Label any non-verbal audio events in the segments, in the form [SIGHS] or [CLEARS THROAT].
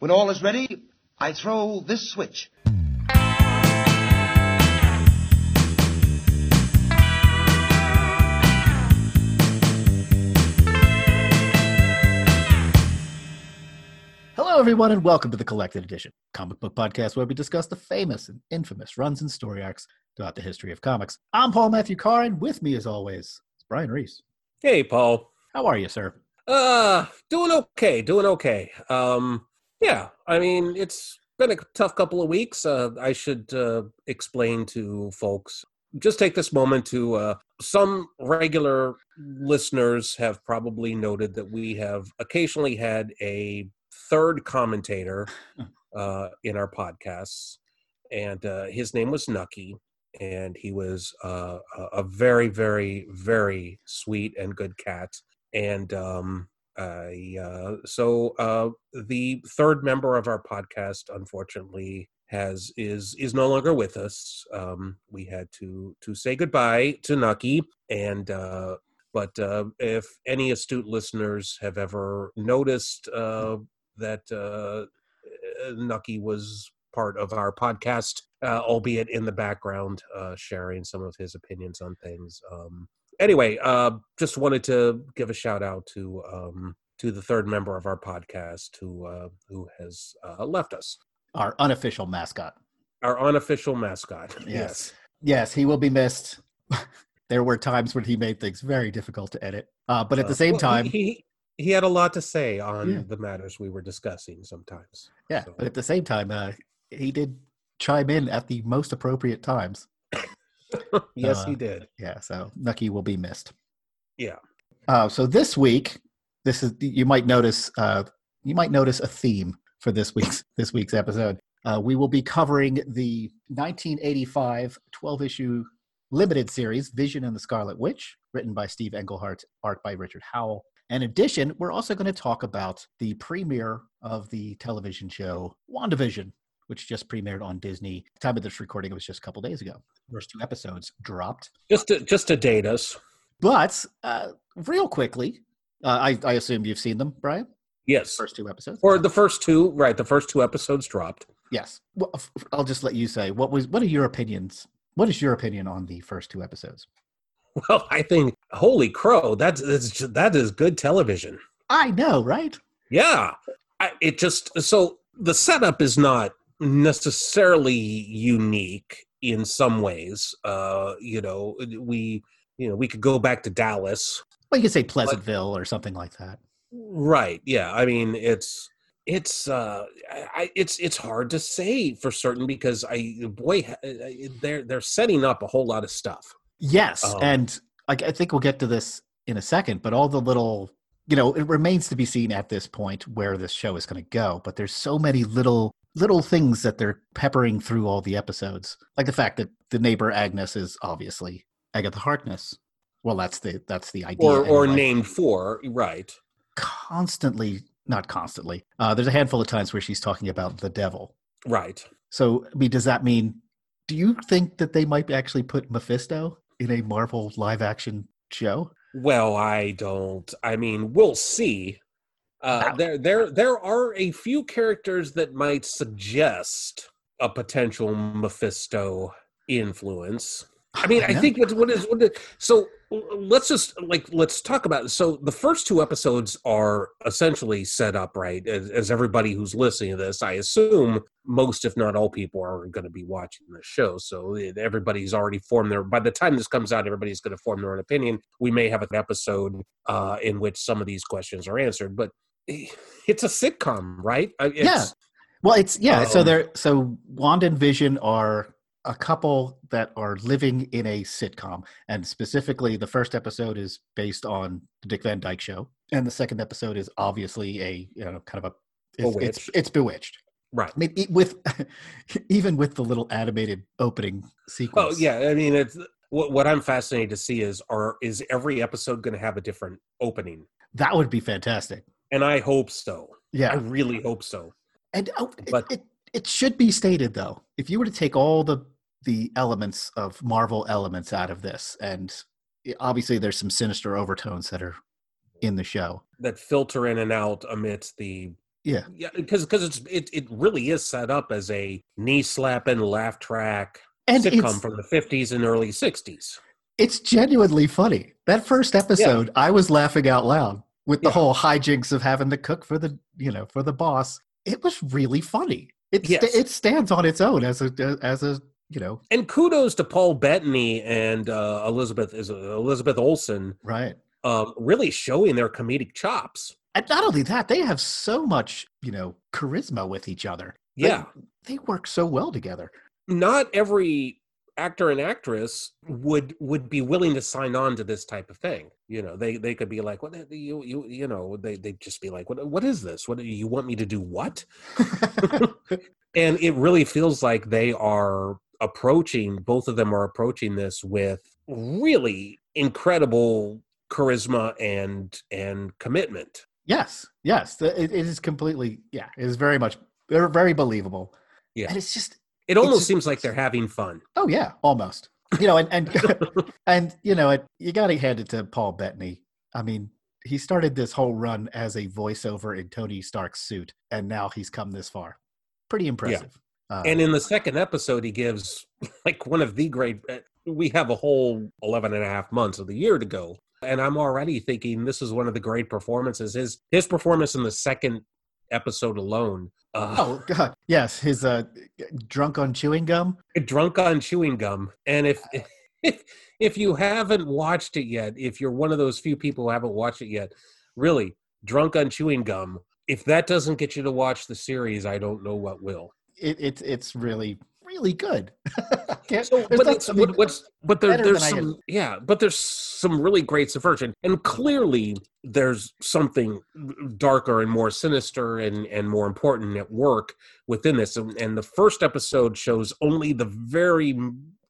When all is ready, I throw this switch. Hello, everyone, and welcome to the Collected Edition, comic book podcast where we discuss the famous and infamous runs and story arcs throughout the history of comics. I'm Paul Matthew Carr, and with me, as always, is Brian Reese. Hey, Paul. How are you, sir? Uh, doing okay, doing okay. Um, yeah, I mean, it's been a tough couple of weeks. Uh, I should uh, explain to folks. Just take this moment to. Uh, some regular listeners have probably noted that we have occasionally had a third commentator [LAUGHS] uh, in our podcasts, and uh, his name was Nucky, and he was uh, a very, very, very sweet and good cat. And um, so uh, the third member of our podcast, unfortunately, has is is no longer with us. Um, we had to to say goodbye to Nucky, and uh, but uh, if any astute listeners have ever noticed uh, that uh, Nucky was part of our podcast, uh, albeit in the background, uh, sharing some of his opinions on things. Um, anyway, uh, just wanted to give a shout out to um, to the third member of our podcast who uh, who has uh, left us, Our unofficial mascot. our unofficial mascot. [LAUGHS] Yes. Yes, he will be missed. [LAUGHS] there were times when he made things very difficult to edit, uh, but at the Uh, same well, time, he, he he had a lot to say on Yeah. the matters we were discussing. Sometimes, yeah, so- but at the same time, uh, he did chime in at the most appropriate times. [COUGHS] [LAUGHS] yes, Uh, he did. Yeah, so Nucky will be missed. Yeah. Uh, so this week, this is you might notice uh, you might notice a theme for this week's [LAUGHS] this week's episode. Uh, we will be covering the 1985 12 issue limited series Vision and the Scarlet Witch, written by Steve Englehart, art by Richard Howell. In addition, we're also going to talk about the premiere of the television show WandaVision, which just premiered on Disney. time of this recording, it was just a couple days ago. First two episodes dropped. Just to just to date us. But uh, real quickly, uh, I, I assume you've seen them, Brian. Yes. First two episodes, Or the first two, right? The first two episodes dropped. yes. Well, I'll just let you say what was. What are your opinions? What is your opinion on the first two episodes? Well, I think, holy crow, that's, that's ju- that is good television. I know, right? Yeah, I, it just so the setup is not necessarily unique in some ways. Uh, you know, we you know we could go back to Dallas, Well, you could say Pleasantville or something like that. right? Yeah, I mean it's it's uh I, I- it's it's hard to say for certain because I boy they're they're setting up a whole lot of stuff. Yes, Um, and I, I think we'll get to this in a second. But all the little, you know, it remains to be seen at this point where this show is going to go. But there's so many little little things that they're peppering through all the episodes, like the fact that the neighbor Agnes is obviously Agatha Harkness. Well, that's the that's the idea. Or or anyway. named for right. constantly, not constantly. Uh, there's a handful of times where she's talking about the devil. Right. So, I mean, does that mean? Do you think that they might actually put Mephisto in a Marvel live action show? Well, I don't. I mean, we'll see. Uh, Wow. there, there, there are a few characters that might suggest a potential Mephisto influence. I mean, I Yeah. think what, what is what is, so. Let's just like let's talk about. It. So the first two episodes are essentially set up right as, as everybody who's listening to this. I assume most, if not all, people are going to be watching the show. So everybody's already formed their. By the time this comes out, everybody's going to form their own opinion. We may have an episode uh, in which some of these questions are answered, but it's a sitcom, right? It's, Yeah. Well, it's yeah. so Um, they're so Wanda and Vision are a couple that are living in a sitcom, and specifically, the first episode is based on the Dick Van Dyke Show, and the second episode is obviously a you know kind of a it's it's, Bewitched. it's bewitched. right. I mean, with [LAUGHS] even with the little animated opening oh, sequence. Oh yeah, I mean, it's what, what I'm fascinated to see is are is every episode going to have a different opening, that would be fantastic. and I hope so. Yeah, I really hope so. and oh, it, but- it it should be stated though, if you were to take all the the elements of Marvel elements out of this, and eh, obviously there's some sinister overtones that are in the show. That filter in and out amidst the Yeah. Yeah, because because it's it it really is set up as a knee slapping laugh track And sitcom from the fifties and early sixties. it's genuinely funny. That first episode, I was laughing out loud with the Yeah. whole hijinks of having to cook for the you know for the boss. It was really funny. It Yes. it stands on its own as a as a you know And kudos to Paul Bettany and uh, Elizabeth is Elizabeth Olsen, right. um, really showing their comedic chops. And not only that, they have so much you know charisma with each other. Yeah, they work so well together. not every actor and actress would would be willing to sign on to this type of thing. You know, they they could be like, "What you you you know?" They they just be like, "What what is this? What do you want me to do? What?" [LAUGHS] [LAUGHS] and it really feels like they are approaching both of them are approaching this with really incredible charisma and and commitment yes, yes, it, it is completely yeah. It is very much they're very believable. Yeah. and it's just it almost just- seems like they're having fun oh yeah, almost. You know, and and [LAUGHS] [LAUGHS] and you know, it, you got to hand it to Paul Bettany. I mean, he started this whole run as a voiceover in Tony Stark's suit, and now he's come this far. Pretty impressive. Uh, and in the second episode he gives [LAUGHS] like one of the great uh, we have a whole 11 and a half months of the year to go. And i'm already thinking this is one of the great performances. His his performance in the second episode alone uh, oh [LAUGHS] god, yes, his uh, drunk on chewing gum. drunk on chewing gum. And if [LAUGHS] if if you haven't watched it yet if you're one of those few people who haven't watched it yet really drunk on chewing gum if that doesn't get you to watch the series i don't know what will It, it's it's really really good. [LAUGHS] So, but it's what, what's but there, there's some yeah but there's some really great subversion. And clearly there's something darker and more sinister and and more important at work within this. And, and the first episode shows only the very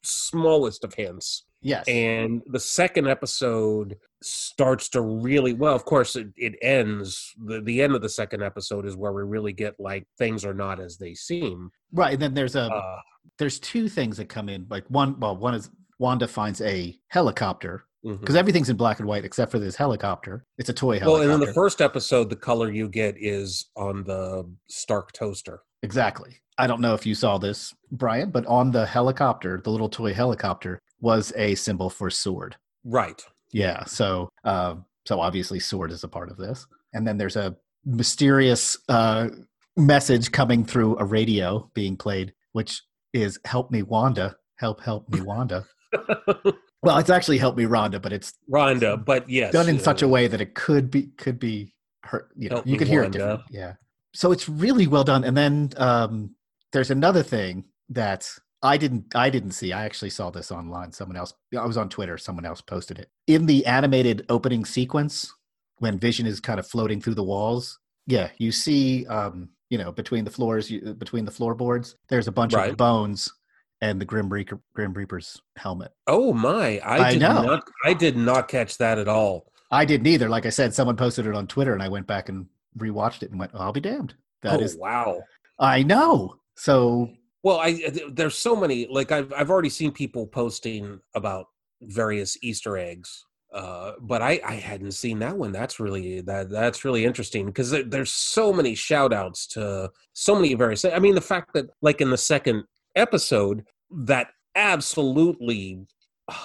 smallest of hints yes, and the second episode starts to really well of course it, it ends the, the end of the second episode is where we really get like things are not as they seem right. And then there's a uh, there's two things that come in. Like one, well, one is Wanda finds a helicopter because everything's in black and white except for this helicopter. It's a toy helicopter. Well, and in the first episode, the color you get is on the Stark toaster. Exactly. I don't know if you saw this, Brian, but on the helicopter, the little toy helicopter was a symbol for sword. Right. Yeah. So, uh, so obviously, S.W.O.R.D. is a part of this. And then there's a mysterious uh, message coming through a radio being played, which is "Help me, Wanda! Help, help me, Wanda!" [LAUGHS] well, it's actually "Help me, Rhonda," but it's Rhonda, but yes. done in uh, such a way that it could be could be her. You know, Help you could hear it different. Yeah. So it's really well done. And then um, there's another thing that I didn't I didn't see. I actually saw this online. Someone else. I was on Twitter. Someone else posted it in the animated opening sequence when Vision is kind of floating through the walls. Yeah, you see. Um, you know, between the floors, you, between the floorboards, there's a bunch Right. of bones and the Grim Reaper, Grim Reaper's helmet. Oh my! I, I did know. not. I did not catch that at all. I didn't either. Like I said, someone posted it on Twitter, and I went back and rewatched it and went, oh, "I'll be damned." That oh is, wow! I know. So Well, I there's so many. Like I've I've already seen people posting about various Easter eggs, uh, but I I hadn't seen that one. That's really that that's really interesting because there, there's so many shout outs to so many various. I mean, the fact that like in the second episode, that absolutely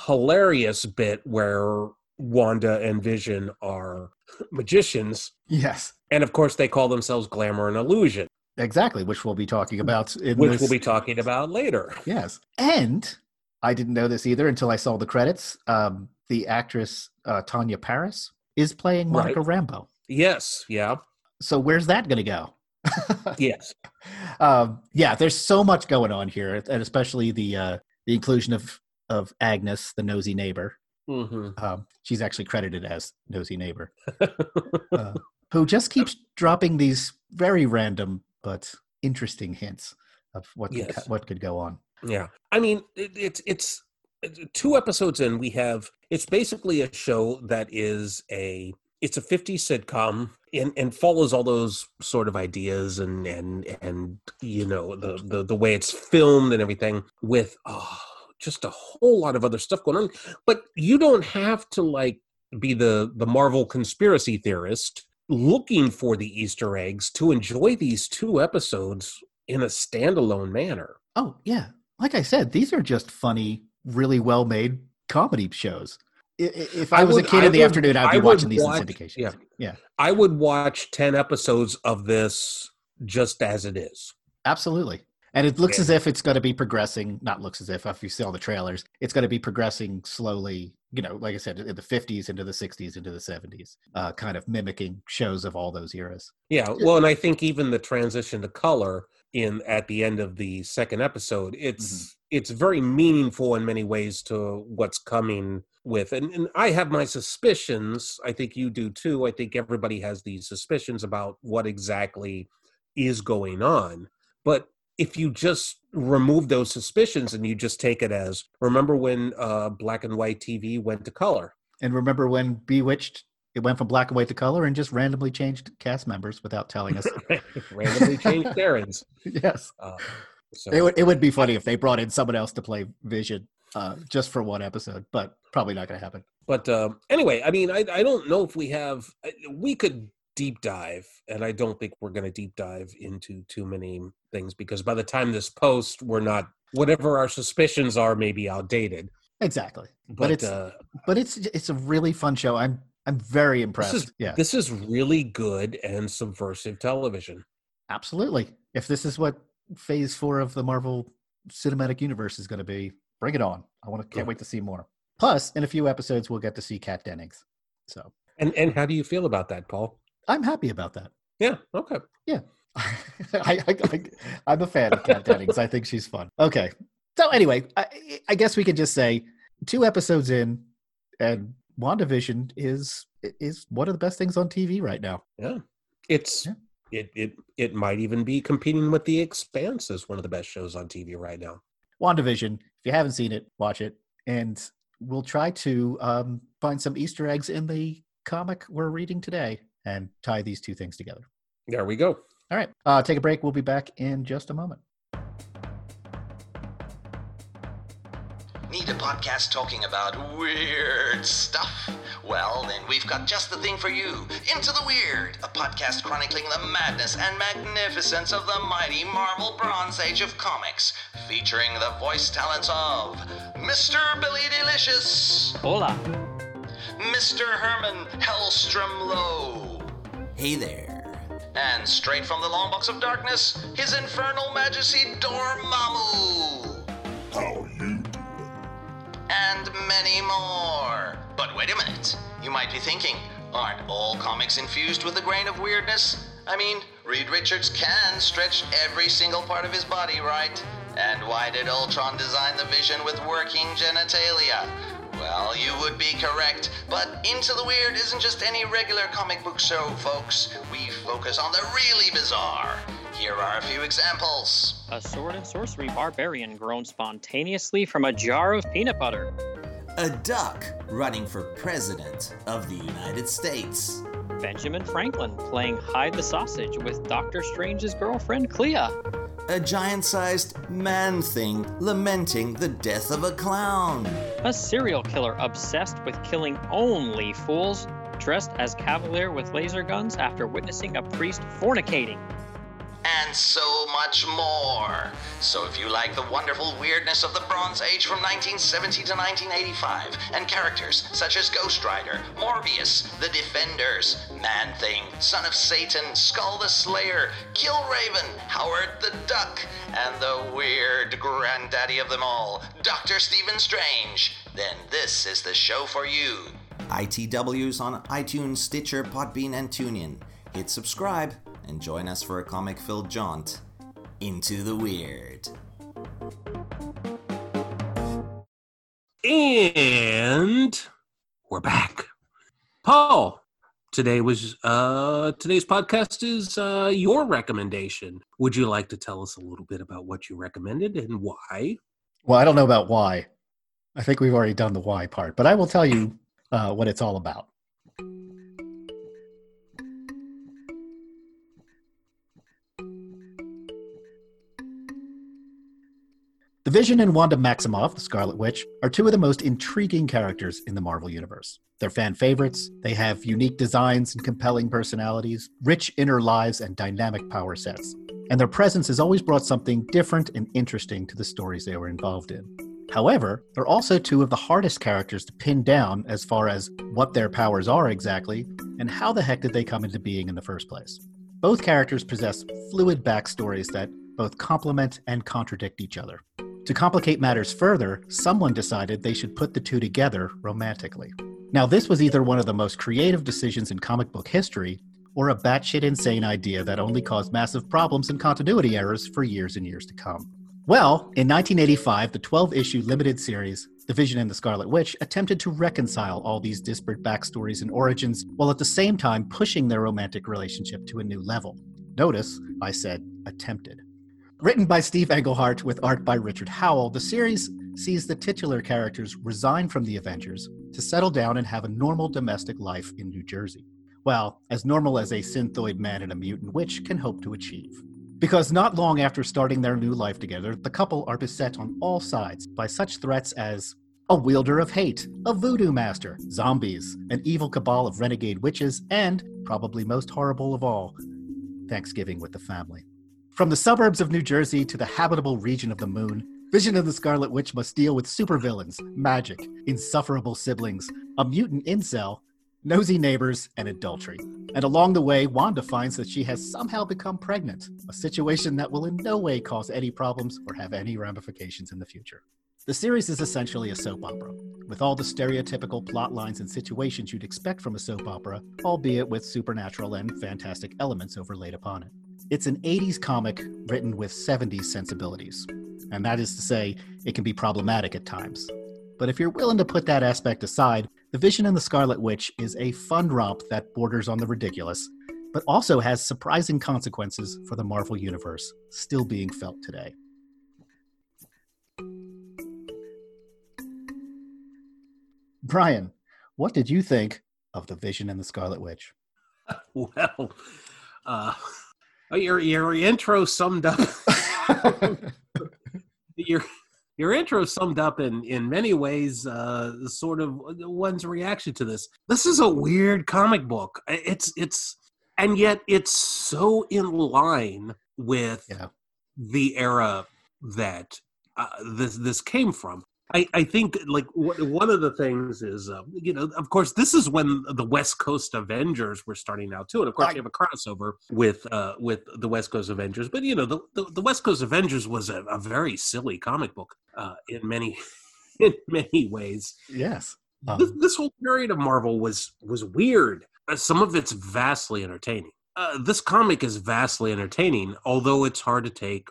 hilarious bit where Wanda and Vision are [LAUGHS] magicians, yes, and of course they call themselves Glamour and Illusion, exactly. Which we'll be talking about in which this. we'll be talking about later. yes, and I didn't know this either until I saw the credits. Um, the actress uh, Teyonah Parris is playing Monica Rambeau. Yes, yeah, So where's that going to go? [LAUGHS] yes. um, yeah, there's so much going on here, and especially the uh, the inclusion of of Agnes, the nosy neighbor. hmm Um, she's actually credited as nosy neighbor, [LAUGHS] uh, who just keeps dropping these very random but interesting hints of what could, what could go on. Yeah, I mean, it, it's it's it's- two episodes in. We have it's basically a show that is a it's a 50 sitcom and, and follows all those sort of ideas and and and you know the the, the way it's filmed and everything with oh, just a whole lot of other stuff going on. But you don't have to like be the the Marvel conspiracy theorist looking for the Easter eggs to enjoy these two episodes in a standalone manner. Oh yeah, like I said, these are just funny, really well made comedy shows. If I, I was would- a kid I in the would- afternoon, I'd be watching these watch- in syndication. yeah. yeah, I would watch 10 episodes of this just as it is. absolutely. And it looks Yeah. as if it's going to be progressing. Not looks as if, if you see all the trailers, it's going to be progressing slowly. You know, like I said, in the 50s into the 60s into the 70s, uh, kind of mimicking shows of all those eras. Yeah, well, and I think even the transition to color in at the end of the second episode, it's it's very meaningful in many ways to what's coming with. And, and I have my suspicions. I think you do too. I think everybody has these suspicions about what exactly is going on. But if you just remove those suspicions and you just take it as remember when uh, black and white TV went to color. And remember when Bewitched, it went from black and white to color and just randomly changed cast members without telling us. [LAUGHS] randomly changed Darrins. [LAUGHS] yes. Uh, so. It would, it would be funny if they brought in someone else to play Vision uh, just for one episode, but probably not going to happen. But um, anyway, I mean, I, I don't know if we have. We could deep dive, and I don't think we're going to deep dive into too many things because by the time this post, we're not. Whatever our suspicions are, may be outdated. Exactly. But, it's- uh, But it's it's a really fun show. I'm I'm very impressed. is- yeah, this is really good and subversive television. absolutely. If this is what Phase Four of the Marvel Cinematic Universe is going to be, bring it on. I want to can't Yeah. wait to see more. Plus, in a few episodes, we'll get to see Kat Dennings. So And and how do you feel about that, Paul? I'm happy about that. Yeah. Okay. [LAUGHS] I, I, I, I'm a fan of Kat Dennings. I think she's fun. Okay. So anyway, I, I guess we could just say two episodes in, and WandaVision is is one of the best things on TV right now. Yeah. It's. Yeah. It, it it might even be competing with The Expanse as one of the best shows on TV right now. WandaVision. If you haven't seen it, watch it, and we'll try to um, find some Easter eggs in the comic we're reading today and tie these two things together. There we go. All right. Uh, take a break. We'll be back in just a moment. Need a podcast talking about weird stuff? Well, then we've got just the thing for you. Into the Weird, a podcast chronicling the madness and magnificence of the mighty Marvel Bronze Age of comics, featuring the voice talents of Mr. Billy Delicious, Hola. Mr. Herman Hellstrom Lowe, Hey there. and straight from the long box of darkness, His Infernal Majesty Dormammu. How you doing? and many more. But wait a minute. You might be thinking, aren't all comics infused with a grain of weirdness? I mean, Reed Richards can stretch every single part of his body, right? And why did Ultron design the vision with working genitalia? Well, you would be correct, but Into the Weird isn't just any regular comic book show, folks. We focus on the really bizarre. Here are a few examples. A sword and sorcery barbarian grown spontaneously from a jar of peanut butter. A duck running for president of the United States. Benjamin Franklin playing hide the sausage with Doctor Strange's girlfriend Clea. A giant sized man thing lamenting the death of a clown. A serial killer obsessed with killing only fools, dressed as cavalier with laser guns after witnessing a priest fornicating. And so much more. So if you like the wonderful weirdness of the Bronze Age from 1970 to 1985, and characters such as Ghost Rider, Morbius, The Defenders, Man Thing, Son of Satan, Skull the Slayer, Killraven, Howard the Duck, and the weird granddaddy of them all, Dr. Stephen Strange, then this is the show for you. ITWs on iTunes, Stitcher, Podbean, and TuneIn. Hit subscribe and join us for a comic filled jaunt into the weird. And we're back. Paul, today was uh today's podcast is uh your recommendation. Would you like to tell us a little bit about what you recommended and why? Well, I don't know about why. I think we've already done the why part, but I will tell you uh, what it's all about. The Vision and Wanda Maximoff, the Scarlet Witch, are two of the most intriguing characters in the Marvel Universe. They're fan favorites, they have unique designs and compelling personalities, rich inner lives, and dynamic power sets. And their presence has always brought something different and interesting to the stories they were involved in. However, they're also two of the hardest characters to pin down as far as what their powers are exactly and how the heck did they come into being in the first place. Both characters possess fluid backstories that both complement and contradict each other. To complicate matters further, someone decided they should put the two together romantically. Now, this was either one of the most creative decisions in comic book history, or a batshit insane idea that only caused massive problems and continuity errors for years and years to come. Well, in 1985, the 12 issue limited series, The Vision and the Scarlet Witch, attempted to reconcile all these disparate backstories and origins while at the same time pushing their romantic relationship to a new level. Notice, I said attempted. Written by Steve Englehart with art by Richard Howell, the series sees the titular characters resign from the Avengers to settle down and have a normal domestic life in New Jersey. Well, as normal as a synthoid man and a mutant witch can hope to achieve. Because not long after starting their new life together, the couple are beset on all sides by such threats as a wielder of hate, a voodoo master, zombies, an evil cabal of renegade witches, and, probably most horrible of all, Thanksgiving with the family. From the suburbs of New Jersey to the habitable region of the moon, Vision of the Scarlet Witch must deal with supervillains, magic, insufferable siblings, a mutant incel, nosy neighbors, and adultery. And along the way, Wanda finds that she has somehow become pregnant, a situation that will in no way cause any problems or have any ramifications in the future. The series is essentially a soap opera, with all the stereotypical plot lines and situations you'd expect from a soap opera, albeit with supernatural and fantastic elements overlaid upon it. It's an 80s comic written with 70s sensibilities, and that is to say, it can be problematic at times. But if you're willing to put that aspect aside, The Vision and the Scarlet Witch is a fun romp that borders on the ridiculous, but also has surprising consequences for the Marvel Universe, still being felt today. Brian, what did you think of The Vision and the Scarlet Witch? [LAUGHS] Well, uh, your your intro summed up [LAUGHS] your your intro summed up in in many ways uh, sort of one's reaction to this. This is a weird comic book. It's it's and yet it's so in line with Yeah. the era that uh, this this came from. I, I think like w- one of the things is uh, you know of course this is when the West Coast Avengers were starting out too and of course you have a crossover with uh, with the West Coast Avengers but you know the, the, the West Coast Avengers was a, a very silly comic book uh, in many [LAUGHS] in many ways yes. Um, this, this whole period of Marvel was was weird. Uh, some of it's vastly entertaining. Uh, this comic is vastly entertaining, although it's hard to take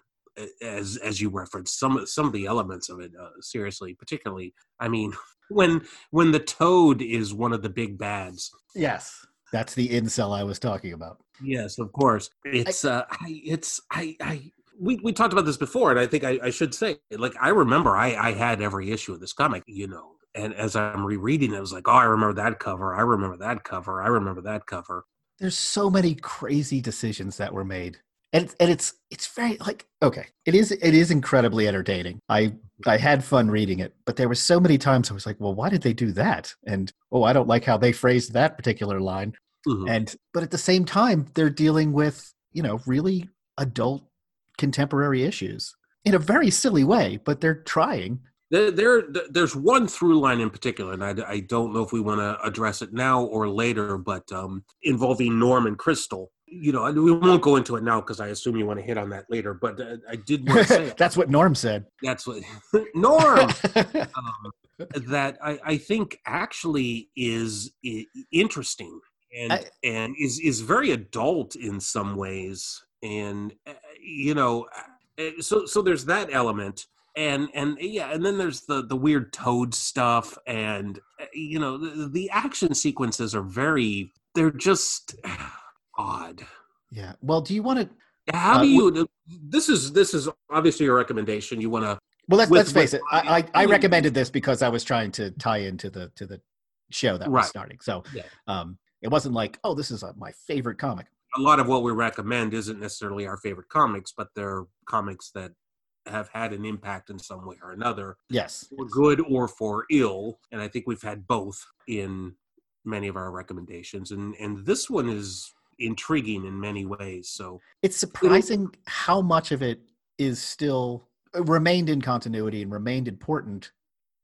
as as you referenced some some of the elements of it uh, seriously. Particularly, I mean, [LAUGHS] when when the Toad is one of the big bads. yes. That's the incel I was talking about. Yes, of course. It's uh, I, it's I I. We, we talked about this before, and I think I, I should say, like, I remember I, I had every issue of this comic, you know, and as I'm rereading it, I was like, oh, I remember that cover. I remember that cover. I remember that cover. there's so many crazy decisions that were made and it's, and it's it's very like okay it is it is incredibly entertaining i i had fun reading it but there were so many times i was like well why did they do that and oh i don't like how they phrased that particular line Mhm. and but at the same time they're dealing with you know really adult contemporary issues in a very silly way but they're trying There, there, there's one through line in particular, and I, I don't know if we want to address it now or later, but um, involving Norm and Crystal. You know, we won't go into it now because I assume you want to hit on that later. But uh, I did want to [LAUGHS] say that's what norm said that's what [LAUGHS] Norm. [LAUGHS] um, that I, I think actually is i- interesting and I- and is is very adult in some ways and uh, you know uh, so so there's that element and and yeah and then there's the the weird toad stuff and uh, you know the, the action sequences are very they're just odd yeah well do you want to how Uh, do you this is this is obviously a recommendation you want to Well, let's with- let's face with- it. I, I, I recommended this because I was trying to tie into the to the show that was Right. starting. So, Yeah. um, it wasn't like, oh, this is uh my favorite comic. a lot of what we recommend isn't necessarily our favorite comics, but they're comics that have had an impact in some way or another, Yes. for good or for ill. And I think we've had both in many of our recommendations. And and this one is intriguing in many ways. So It's surprising how much of it is still uh, remained in continuity and remained important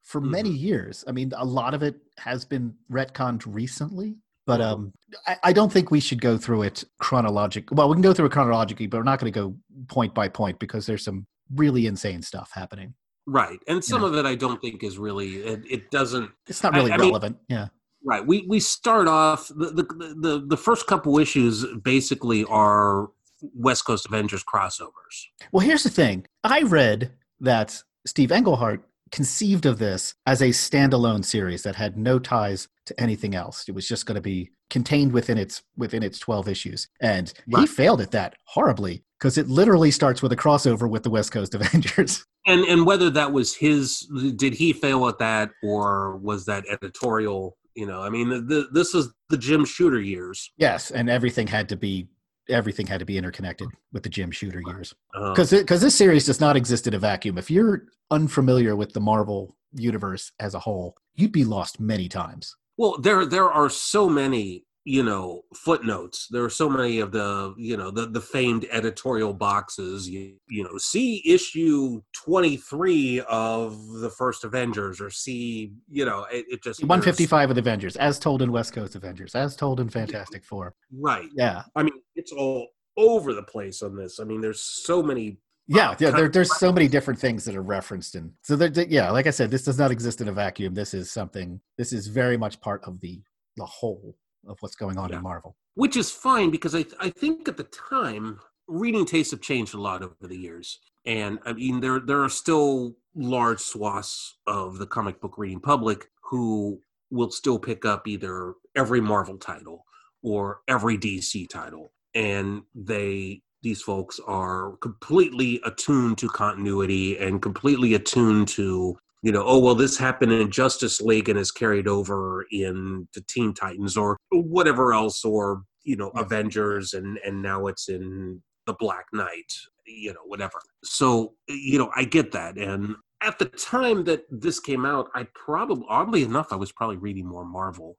for many years. I mean, a lot of it has been retconned recently, but Mhm. um, I, I don't think we should go through it chronologically. Well, we can go through it chronologically, but we're not going to go point by point because there's some really insane stuff happening. right. And some know. of it I don't think is really it, it doesn't It's not I- really I mean- relevant. yeah. Right. We we start off the the the, the first couple issues basically are West Coast Avengers crossovers. Well, here's the thing. I read that Steve Englehart conceived of this as a standalone series that had no ties to anything else. It was just going to be contained within its within its 12 issues. And he failed at that horribly because it literally starts with a crossover with the West Coast [LAUGHS] Avengers. And and whether that was his did he fail at that or was that editorial, you know, I mean the, the, this is the Jim Shooter years. yes, and everything had to be everything had to be interconnected with the Jim Shooter years. Um, Cuz cuz this series does not exist in a vacuum. If you're unfamiliar with the Marvel universe as a whole, you'd be lost many times. Well, there there are so many, you know, footnotes. There are so many of the, you know, the the famed editorial boxes. You, you know, see issue twenty three of the first Avengers, or see, you know, it, it just 155 of the Avengers, as told in West Coast Avengers, as told in Fantastic Four. Right. Yeah, I mean, it's all over the place on this. I mean, there's so many. yeah, yeah. There, there's so many different things that are referenced in. So, there- yeah, like I said, this does not exist in a vacuum. This is something. This is very much part of the the whole of what's going on Yeah. in Marvel. which is fine because I I think at the time reading tastes have changed a lot over the years, and I mean there there are still large swaths of the comic book reading public who will still pick up either every Marvel title or every DC title, and they these folks are completely attuned to continuity and completely attuned to you know, oh well, this happened in Justice League and is carried over in the Teen Titans or whatever else, or you know, Yeah. Avengers, and and now it's in the Black Knight, you know, whatever. So you know, I get that, and at the time that this came out, I probably, oddly enough, I was probably reading more Marvel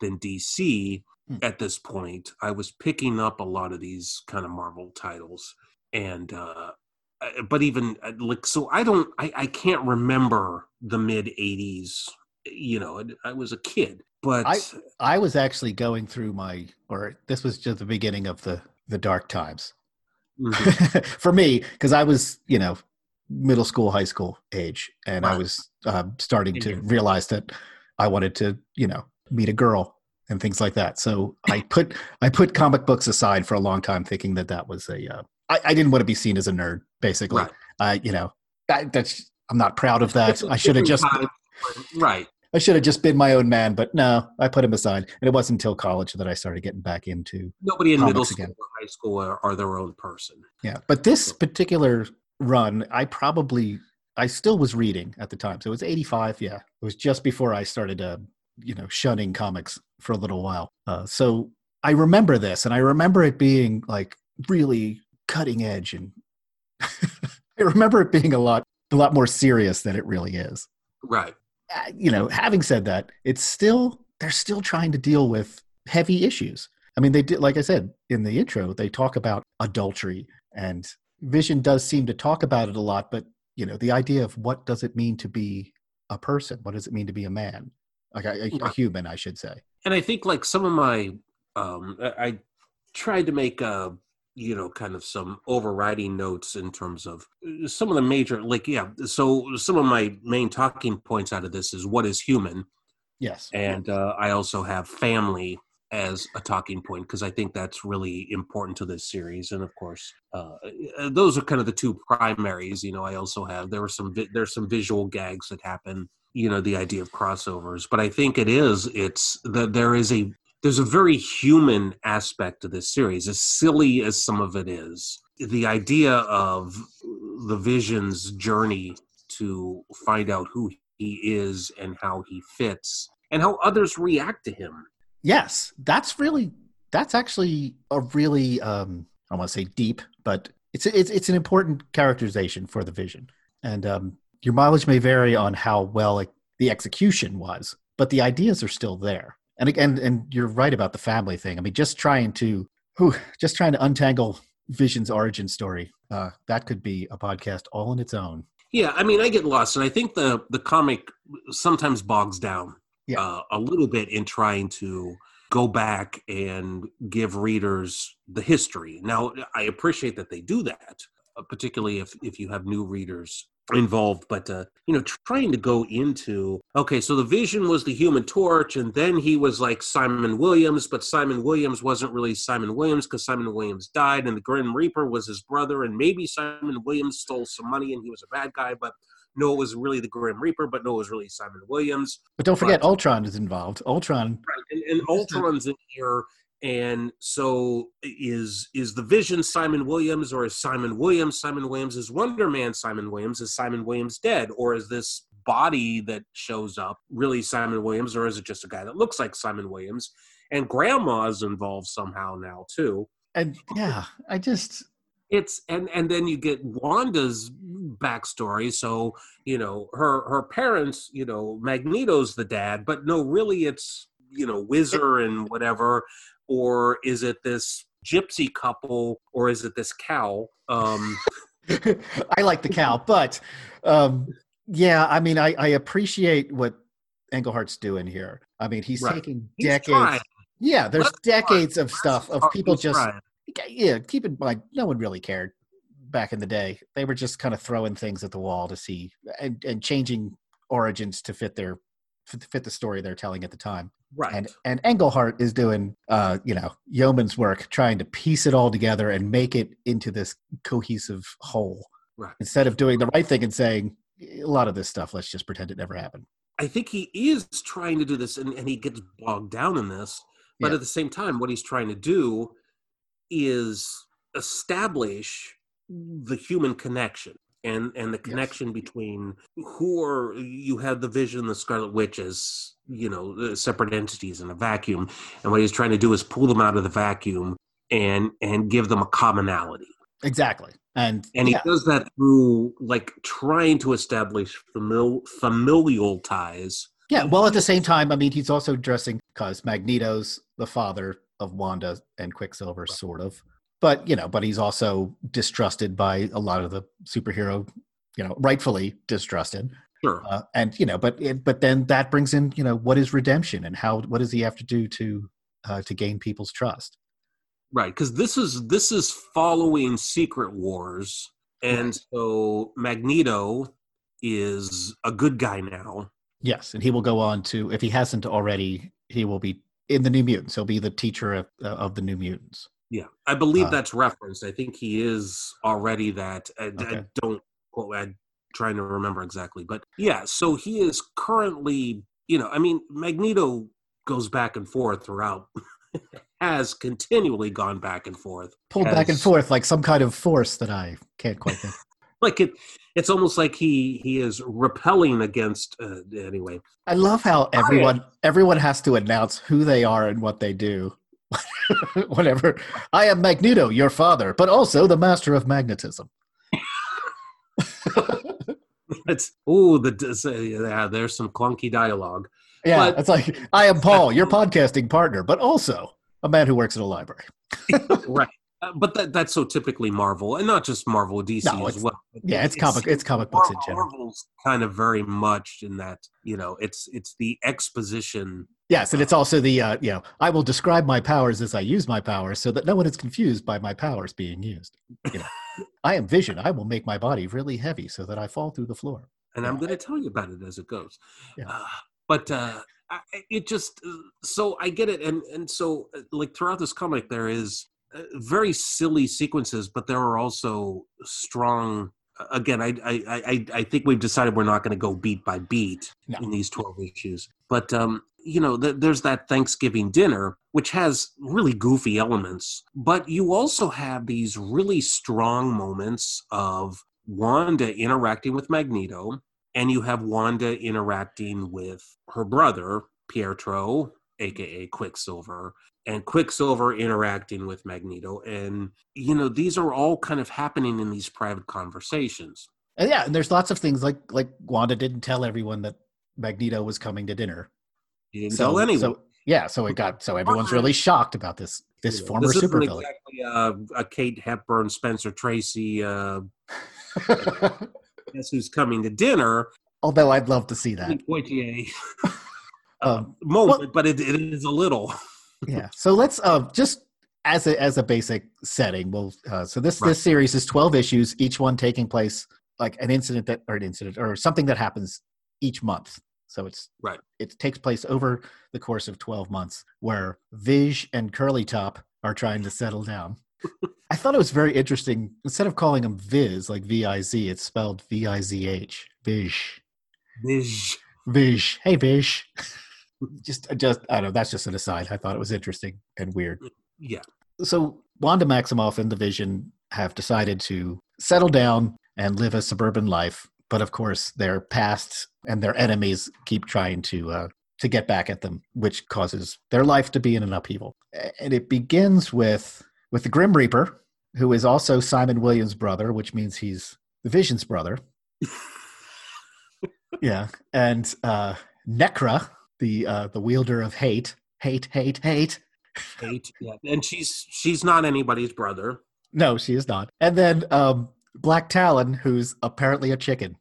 than DC Hmm. at this point. I was picking up a lot of these kind of Marvel titles, and uh, uh, but even uh, like so i don't i, I can't remember the mid 80s you know I, was a kid but I- I was actually going through my, or this was just the beginning of the the dark times Mhm. [LAUGHS] for me because I was, you know, middle school, high school age, and I was uh, starting to realize that I wanted to, you know, meet a girl and things like that. So I [LAUGHS] put I put comic books aside for a long time, thinking that that was a. Uh, I, I didn't want to be seen as a nerd, basically. right I, you know, that, that's I'm not proud of that. I should have just right I should have just been my own man, but no, I put him aside. And it wasn't until college that I started getting back into nobody in middle school again. or high school are, are their own person Yeah, but this particular run, I probably I still was reading at the time, so it was eighty five. Yeah, it was just before I started, uh, you know, shunning comics for a little while. Uh, so I remember this, and I remember it being like really cutting edge, and [LAUGHS] I remember it being a lot a lot more serious than it really is. right Uh, you know, having said that, it's still they're still trying to deal with heavy issues. I mean, they did, like I said in the intro, they talk about adultery, and Vision does seem to talk about it a lot. But you know, the idea of what does it mean to be a person? What does it mean to be a man? Like a, a, a human, I should say. and i think like some of my um i, I tried to make uh you know kind of some overriding notes in terms of uh, some of the major like yeah so some of my main talking points out of this is what is human Yes. and uh, I also have family as a talking point because I think that's really important to this series. And of course, uh, uh, those are kind of the two primaries. You know, I also have there were some vi- there's some visual gags that happen. You know, the idea of crossovers, but I think it is it's that there is a there's a very human aspect to this series, as silly as some of it is. The idea of the Vision's journey to find out who he is and how he fits and how others react to him. Yes, that's really that's actually a really um I want to say deep, but it's it's it's an important characterization for the Vision, and um, your mileage may vary on how well the execution was, but the ideas are still there. And again, and you're right about the family thing. I mean, just trying to, whew, just trying to untangle Vision's origin story. Uh, that could be a podcast all in its own. Yeah, I mean, I get lost, and I think the the comic sometimes bogs down Yeah. uh, a little bit in trying to go back and give readers the history. Now, I appreciate that they do that, uh, particularly if if you have new readers involved. But uh, you know, trying to go into okay, so the Vision was the Human Torch, and then he was like Simon Williams, but Simon Williams wasn't really Simon Williams because Simon Williams died, and the Grim Reaper was his brother, and maybe Simon Williams stole some money and he was a bad guy, but. No, it was really the Grim Reaper, but no, it was really Simon Williams. But don't forget, Right. Ultron is involved. Ultron, Right, and, and Ultron's in here, and so is is the Vision Simon Williams, or is Simon Williams Simon Williams? Is Wonder Man Simon Williams? Is Simon Williams dead, or is this body that shows up really Simon Williams, or is it just a guy that looks like Simon Williams? And Grandma's involved somehow now too. and yeah, I just It's and and then you get Wanda's backstory. So you know her her parents, you know Magneto's the dad, but no, really it's you know Whizzer and whatever, or is it this gypsy couple, or is it this cow? Um, [LAUGHS] I like the cow, but um, yeah, I mean, I, I appreciate what Englehart's doing here. I mean, he's Right. taking he's decades. trying. Yeah, there's Let's try. decades of stuff of people just trying. yeah. Keep in mind, no one really cared back in the day. They were just kind of throwing things at the wall to see and and changing origins to fit their fit the story they're telling at the time. Right. And and Englehart is doing uh, you know, yeoman's work trying to piece it all together and make it into this cohesive whole. Right. Instead of doing the right thing and saying a lot of this stuff, let's just pretend it never happened. I think he is trying to do this, and, and he gets bogged down in this. But Yeah. at the same time, what he's trying to do is establish the human connection and and the Yes. connection between who are you have the vision the scarlet witch as you know uh, separate entities in a vacuum and what he's trying to do is pull them out of the vacuum and and give them a commonality Exactly. And, and he does that through like trying to establish famil- familial ties yeah. Well, at the same time, I mean, he's also dressing because Magneto's the father of Wanda and Quicksilver, sort of. But you know, but he's also distrusted by a lot of the superhero, you know, rightfully distrusted. sure Uh, and you know, but it, but then that brings in, you know, what is redemption and how what does he have to do to uh, to gain people's trust? Right, because this is this is following Secret Wars, and Right. so Magneto is a good guy now. Yes, and he will go on to, if he hasn't already, he will be in the New Mutants. He'll be the teacher of, uh, of the New Mutants. Yeah, I believe Uh, that's referenced. I think he is already that. I, I don't quote. I'm trying to remember exactly, but yeah. So he is currently, you know, I mean, Magneto goes back and forth throughout. [LAUGHS] has continually gone back and forth. Pulled back and forth like some kind of force that I can't quite think. [LAUGHS] Like it, it's almost like he he is repelling against. Uh, anyway, I love how everyone everyone has to announce who they are and what they do. [LAUGHS] Whatever. I am Magneto, your father, but also the master of magnetism. [LAUGHS] it's oh the yeah. There's some clunky dialogue. Yeah, But- it's like I am Paul, your podcasting partner, but also a man who works at a library. [LAUGHS] right. Uh, but that that's so typically Marvel, and not just Marvel, DC No, as well. Yeah, it's comic it's comic books in general. Marvel's kind of very much in that you know it's it's the exposition. Yes, and it's also the uh, you know I will describe my powers as I use my powers, so that no one is confused by my powers being used. You know, I am Vision. I will make my body really heavy so that I fall through the floor. and I'm going to tell you about it as it goes. Yeah. Uh, but uh, I, it just uh, so I get it, and and so uh, like throughout this comic, there is uh, very silly sequences, but there are also strong. Again, I I I, I think we've decided we're not going to go beat by beat No. in these twelve issues, but um, you know, th- there's that Thanksgiving dinner which has really goofy elements, but you also have these really strong moments of Wanda interacting with Magneto, and you have Wanda interacting with her brother Pietro aka Quicksilver, and Quicksilver interacting with Magneto. And, you know, these are all kind of happening in these private conversations. And yeah, and there's lots of things like like Wanda didn't tell everyone that Magneto was coming to dinner. You didn't tell anyone. So, yeah, so it got so everyone's really shocked about this this know, former this isn't supervillain. exactly uh, a Kate Hepburn, Spencer Tracy, uh, [LAUGHS] guess who's coming to dinner, Although I'd love to see that. Poitier [LAUGHS] Um, moment, but it, it is a little. [LAUGHS] yeah. So let's uh, just as a as a basic setting. Well, uh, so this Right. this series is twelve issues, each one taking place like an incident that or an incident or something that happens each month. So it's Right. It takes place over the course of twelve months, where Viz and Curly Top are trying to settle down. [LAUGHS] I thought it was very interesting. Instead of calling him Viz, like V I Z, it's spelled V I Z H. Viz. Vish. Viz. Hey, Viz. [LAUGHS] just, uh, just, I don't know. That's just an aside. I thought it was interesting and weird. Yeah. So Wanda Maximoff and the Vision have decided to settle down and live a suburban life, but of course their past and their enemies keep trying to uh, to get back at them, which causes their life to be in an upheaval. And it begins with with the Grim Reaper, who is also Simon Williams' brother, which means he's the Vision's brother. [LAUGHS] yeah, and uh, Nekra, the uh, the wielder of hate, hate, hate, hate. Kate. Yeah. And she's she's not anybody's brother. No, she is not. And then um, Black Talon, who's apparently a chicken.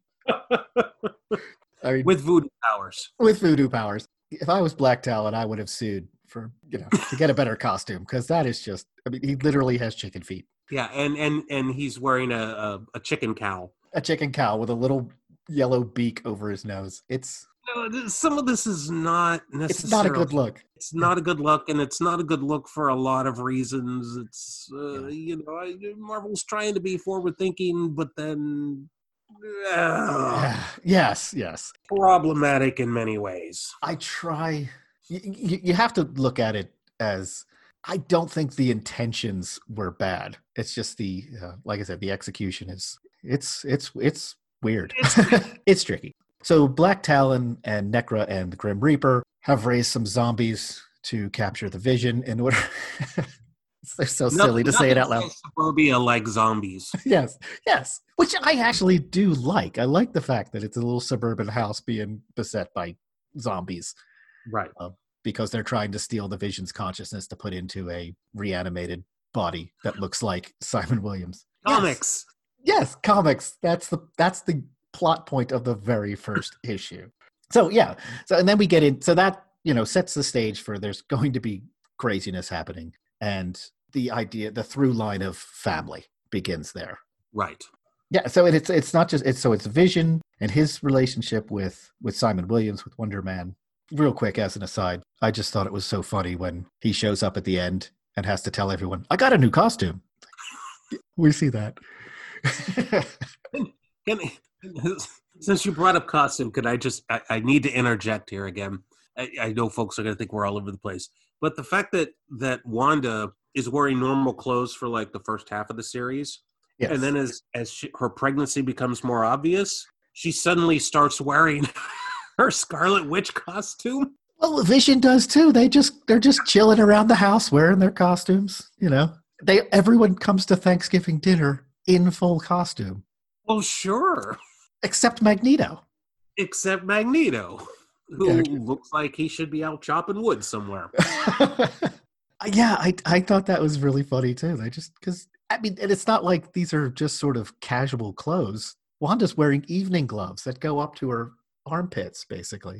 I mean, with, voodoo powers. with voodoo powers. If I was Black Talon, I would have sued for you know to get a better costume because that is just. I mean, he literally has chicken feet. Yeah, and and and he's wearing a a, a chicken cow. A chicken cow with a little yellow beak over his nose. It's No, Some of this is not necessarily. it's not a good look. It's not a good look, and it's not a good look for a lot of reasons. It's uh, you know, Marvel's trying to be forward thinking, but then yes, yes. problematic in many ways. I try. You, you, you have to look at it as I don't think the intentions were bad. It's just the, uh, like I said, the execution is it's it's it's weird. it's tricky. [LAUGHS] So Black Talon and Nekra and the Grim Reaper have raised some zombies to capture the Vision in order. [LAUGHS] [LAUGHS] They're so silly to say it out loud. Suburbia like zombies. [LAUGHS] yes, yes. Which I actually do like. I like the fact that it's a little suburban house being beset by zombies Right. Uh, because they're trying to steal the Vision's consciousness to put into a reanimated body that looks like Simon Williams. Yes. Comics. Yes, comics. That's the that's the plot point of the very first [LAUGHS] issue. So yeah. So and then we get in so that, you know, sets the stage for there's going to be craziness happening and the idea the through line of family begins there. Right. Yeah, so it, it's it's not just it's so it's Vision and his relationship with with Simon Williams with Wonder Man. Real quick as an aside, I just thought it was so funny when he shows up at the end and has to tell everyone, "I got a new costume." [LAUGHS] we see that. Can, since you brought up costume, could I just I, I need to interject here again. I, I know folks are going to think we're all over the place, but the fact that that Wanda is wearing normal clothes for like the first half of the series, yes. and then as as she, her pregnancy becomes more obvious, she suddenly starts wearing [LAUGHS] her Scarlet Witch costume. well, Vision does too. They just they're just chilling around the house wearing their costumes. You know, they everyone comes to Thanksgiving dinner in full costume Well, sure, except Magneto. except Magneto, [LAUGHS] who Yeah. looks like he should be out chopping wood somewhere. [LAUGHS] yeah, I I thought that was really funny too. They just because I mean, and it's not like these are just sort of casual clothes. Wanda's wearing evening gloves that go up to her armpits, basically,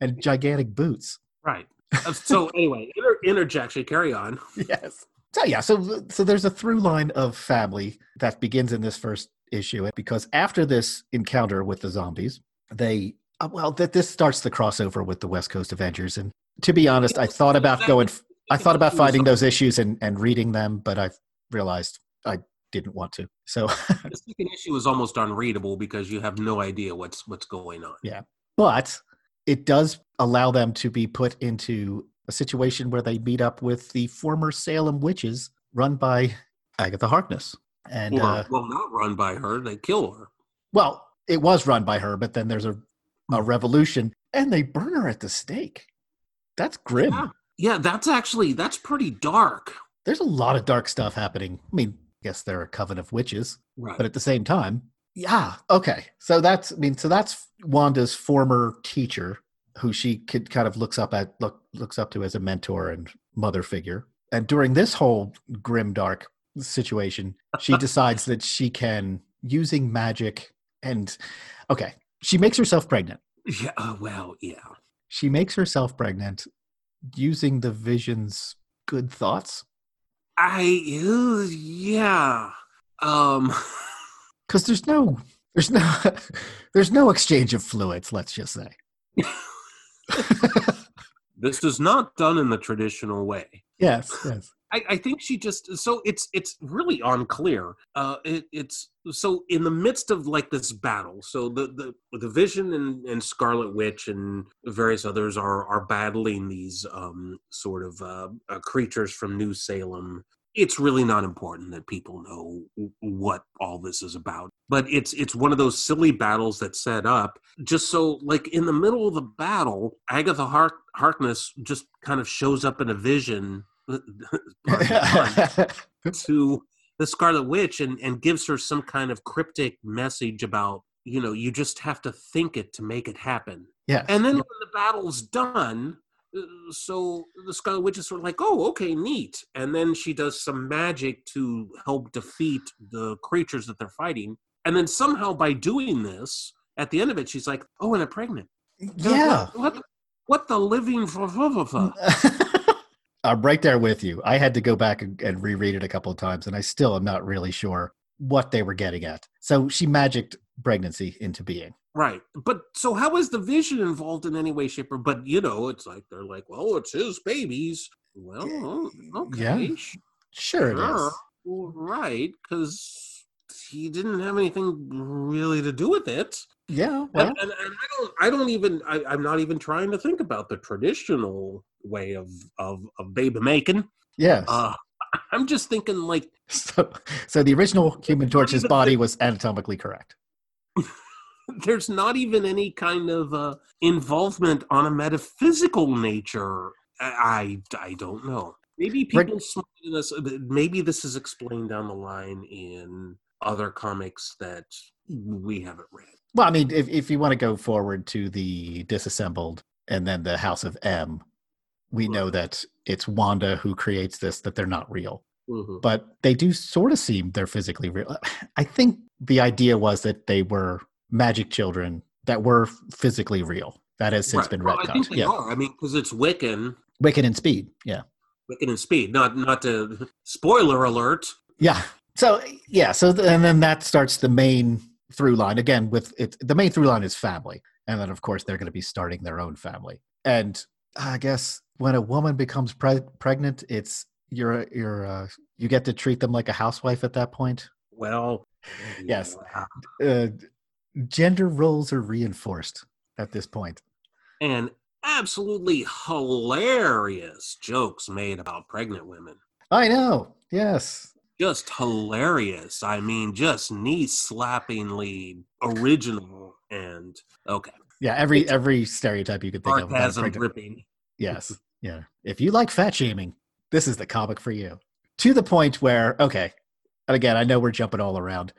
and gigantic boots. Right. Uh, so [LAUGHS] anyway, inter- interjection. Carry on. Yes. So yeah, so so there's a through line of family that begins in this first issue because after this encounter with the zombies, they uh, well that this starts the crossover with the West Coast Avengers. And to be honest, I thought about going. I thought about finding those issues and, and reading them, but I realized I didn't want to. So, [LAUGHS] The second issue is almost unreadable because you have no idea what's what's going on. Yeah, but it does allow them to be put into a situation where they meet up with the former Salem witches run by Agatha Harkness. And Or, uh, well, not run by her. They kill her. well, it was run by her, but then there's a, a hmm. revolution and they burn her at the stake. That's grim. Yeah. Yeah, that's actually that's pretty dark. There's a lot of dark stuff happening. I mean, I guess they're a coven of witches, Right. but at the same time, yeah, okay. So that's I mean, so that's Wanda's former teacher, who she could kind of looks up at look looks up to as a mentor and mother figure. And during this whole grim dark situation, she [LAUGHS] decides that she can using magic and okay, she makes herself pregnant. yeah, uh, well, yeah. She makes herself pregnant using the vision's good thoughts I yeah. Um [LAUGHS] because there's no there's no [LAUGHS] there's no exchange of fluids let's just say [LAUGHS] this is not done in the traditional way. yes yes I, I think she just so it's it's really unclear. Uh, it, it's so in the midst of like this battle. So the the the Vision and, and Scarlet Witch and various others are are battling these um, sort of uh, uh, creatures from New Salem. It's really not important that people know what all this is about, but it's it's one of those silly battles that set up just so like in the middle of the battle, Agatha Hark- Harkness just kind of shows up in a vision. [LAUGHS] [LAUGHS] to the Scarlet Witch and, and gives her some kind of cryptic message about, you know, you just have to think it to make it happen. yes And then when the battle's done, uh, so the Scarlet Witch is sort of like, oh, okay, neat. And then she does some magic to help defeat the creatures that they're fighting. And then somehow by doing this, at the end of it, she's like, oh, and I'm pregnant. yeah What, what the living for? [LAUGHS] i'm right there with you i had to go back and, and reread it a couple of times and i still am not really sure what they were getting at so she magicked pregnancy into being Right. But so how is the vision involved in any way, shape, or but you know, it's like they're like, well, it's his babies. Well, oh, okay. Yeah. sure it is Sure. Right, because he didn't have anything really to do with it. yeah And, and, and I don't I don't even I, I'm not even trying to think about the traditional way of of, of baby making. yes Uh [LAUGHS] I'm just thinking like [LAUGHS] so so the original human torch's body was anatomically correct [LAUGHS] there's not even any kind of uh, involvement on a metaphysical nature. I, I I don't know. Maybe people us. Maybe this is explained down the line in other comics that we haven't read. Well, I mean, if if you want to go forward to the disassembled and then the House of M, we know that it's Wanda who creates this. That they're not real, Mhm. but they do sort of seem they're physically real. [SIGHS] I think the idea was that they were magic children that were physically real. That has since Right. been Well, I think retconned. they Yeah, are. I mean, because it's Wiccan, Wiccan and Speed. Yeah, Wiccan and Speed. Not not to [LAUGHS] spoiler alert. yeah. So yeah, so th- and then that starts the main through line again. With it, the main through line is family, and then of course they're going to be starting their own family. And I guess when a woman becomes pre- pregnant, it's you're you're uh, you get to treat them like a housewife at that point. Well, Yes. Uh, gender roles are reinforced at this point. and absolutely hilarious jokes made about pregnant women. I know. Yes. just hilarious. I mean, just knee slappingly original and okay. Yeah. Every every stereotype you could think of. about a Sarcasm dripping. Yes. Yeah. If you like fat shaming, this is the comic for you. To the point where, okay, and again, I know we're jumping all around.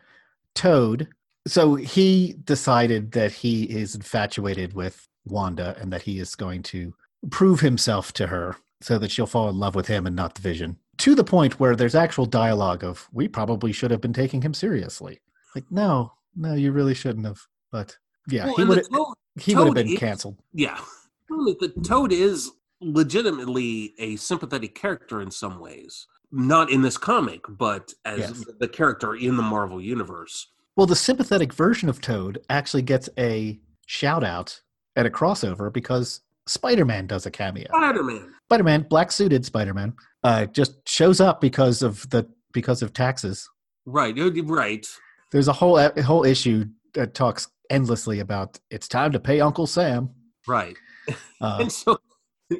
Toad, so he decided that he is infatuated with Wanda and that he is going to prove himself to her so that she'll fall in love with him and not the vision. To the point where there's actual dialogue of, we probably should have been taking him seriously. Like, no, no, you really shouldn't have. But yeah, Well, he would the he would have been canceled. yeah. Well, The Toad is legitimately a sympathetic character in some ways. Not in this comic, but as Yes. the character in the Marvel universe. Well, the sympathetic version of Toad actually gets a shout out at a crossover because Spider Man does a cameo. Spider-Man. Spider Man, black suited Spider Man, uh, just shows up because of the because of taxes. Right, right. There's a whole a whole issue that talks endlessly about it's time to pay Uncle Sam. Right. Uh, and so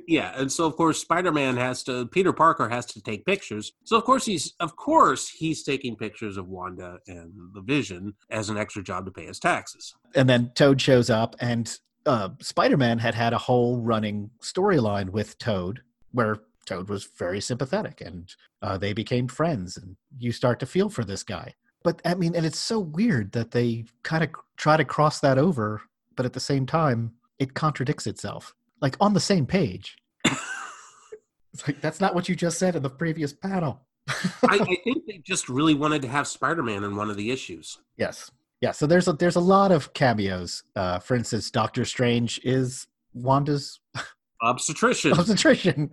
yeah and so of course spider-man has to peter parker has to take pictures so of course he's of course he's taking pictures of wanda and the vision as an extra job to pay his taxes and then Toad shows up, and uh, Spider Man had had a whole running storyline with Toad where Toad was very sympathetic and uh, they became friends and you start to feel for this guy. But I mean, and it's so weird that they kind of try to cross that over, but at the same time, it contradicts itself. Like on the same page. [LAUGHS] it's like, that's not what you just said in the previous panel. I, I [LAUGHS] think they just really wanted to have Spider-Man in one of the issues. yes. Yeah. So there's a, there's a lot of cameos. Uh, for instance, Doctor Strange is Wanda's [LAUGHS] Obstetrician. obstetrician.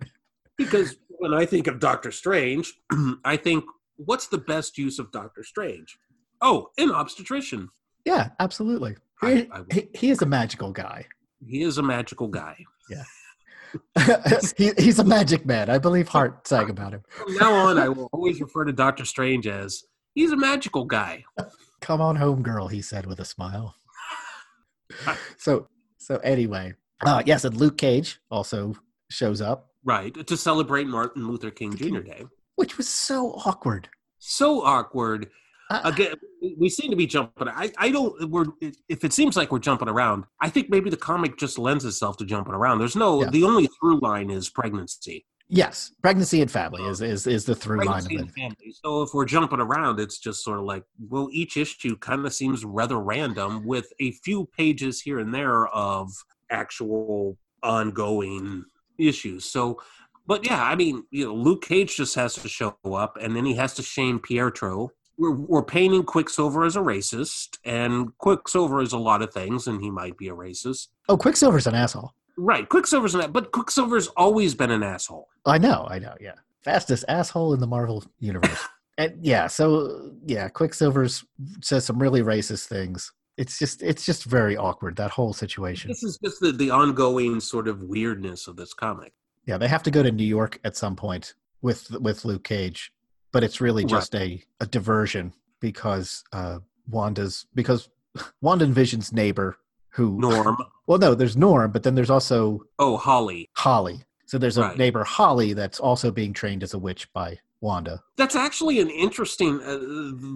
because when I think of Doctor Strange, [CLEARS THROAT] I think, what's the best use of Doctor Strange? Oh, an obstetrician. Yeah, absolutely. I- I- he, he is a magical guy. He is a magical guy. Yeah. [LAUGHS] he, he's a magic man. I believe Heart sang about him. From now on, I will always refer to Doctor Strange as he's a magical guy. [LAUGHS] Come on home, girl, he said with a smile. [LAUGHS] so so anyway. Uh yes, and Luke Cage also shows up, Right, to celebrate Martin Luther King Jr. Day. which was so awkward. So awkward. Uh, Again, we seem to be jumping. I, I don't. We're if it seems like we're jumping around, I think maybe the comic just lends itself to jumping around. There's no. Yeah. The only through line is pregnancy. yes, pregnancy and family is is, is the through line of it. family. So if we're jumping around, it's just sort of like, well, each issue kind of seems rather random with a few pages here and there of actual ongoing issues. So, but yeah, I mean, you know, Luke Cage just has to show up and then he has to shame Pietro. We're, we're painting Quicksilver as a racist, and Quicksilver is a lot of things, and he might be a racist. Oh, Quicksilver's an asshole. Right, Quicksilver's an, but Quicksilver's always been an asshole. I know, I know, yeah. Fastest asshole in the Marvel universe. [LAUGHS] and yeah, so yeah, Quicksilver's says some really racist things. It's just it's just very awkward, that whole situation. This is just the, the ongoing sort of weirdness of this comic. Yeah, they have to go to New York at some point with with Luke Cage, but it's really Right. just a, a diversion because uh, Wanda's because [LAUGHS] Wanda and Vision's neighbor who [LAUGHS] Norm. well no there's Norm but then there's also Oh, Holly. Holly so there's a Right. neighbor Holly that's also being trained as a witch by Wanda That's actually an interesting. Uh,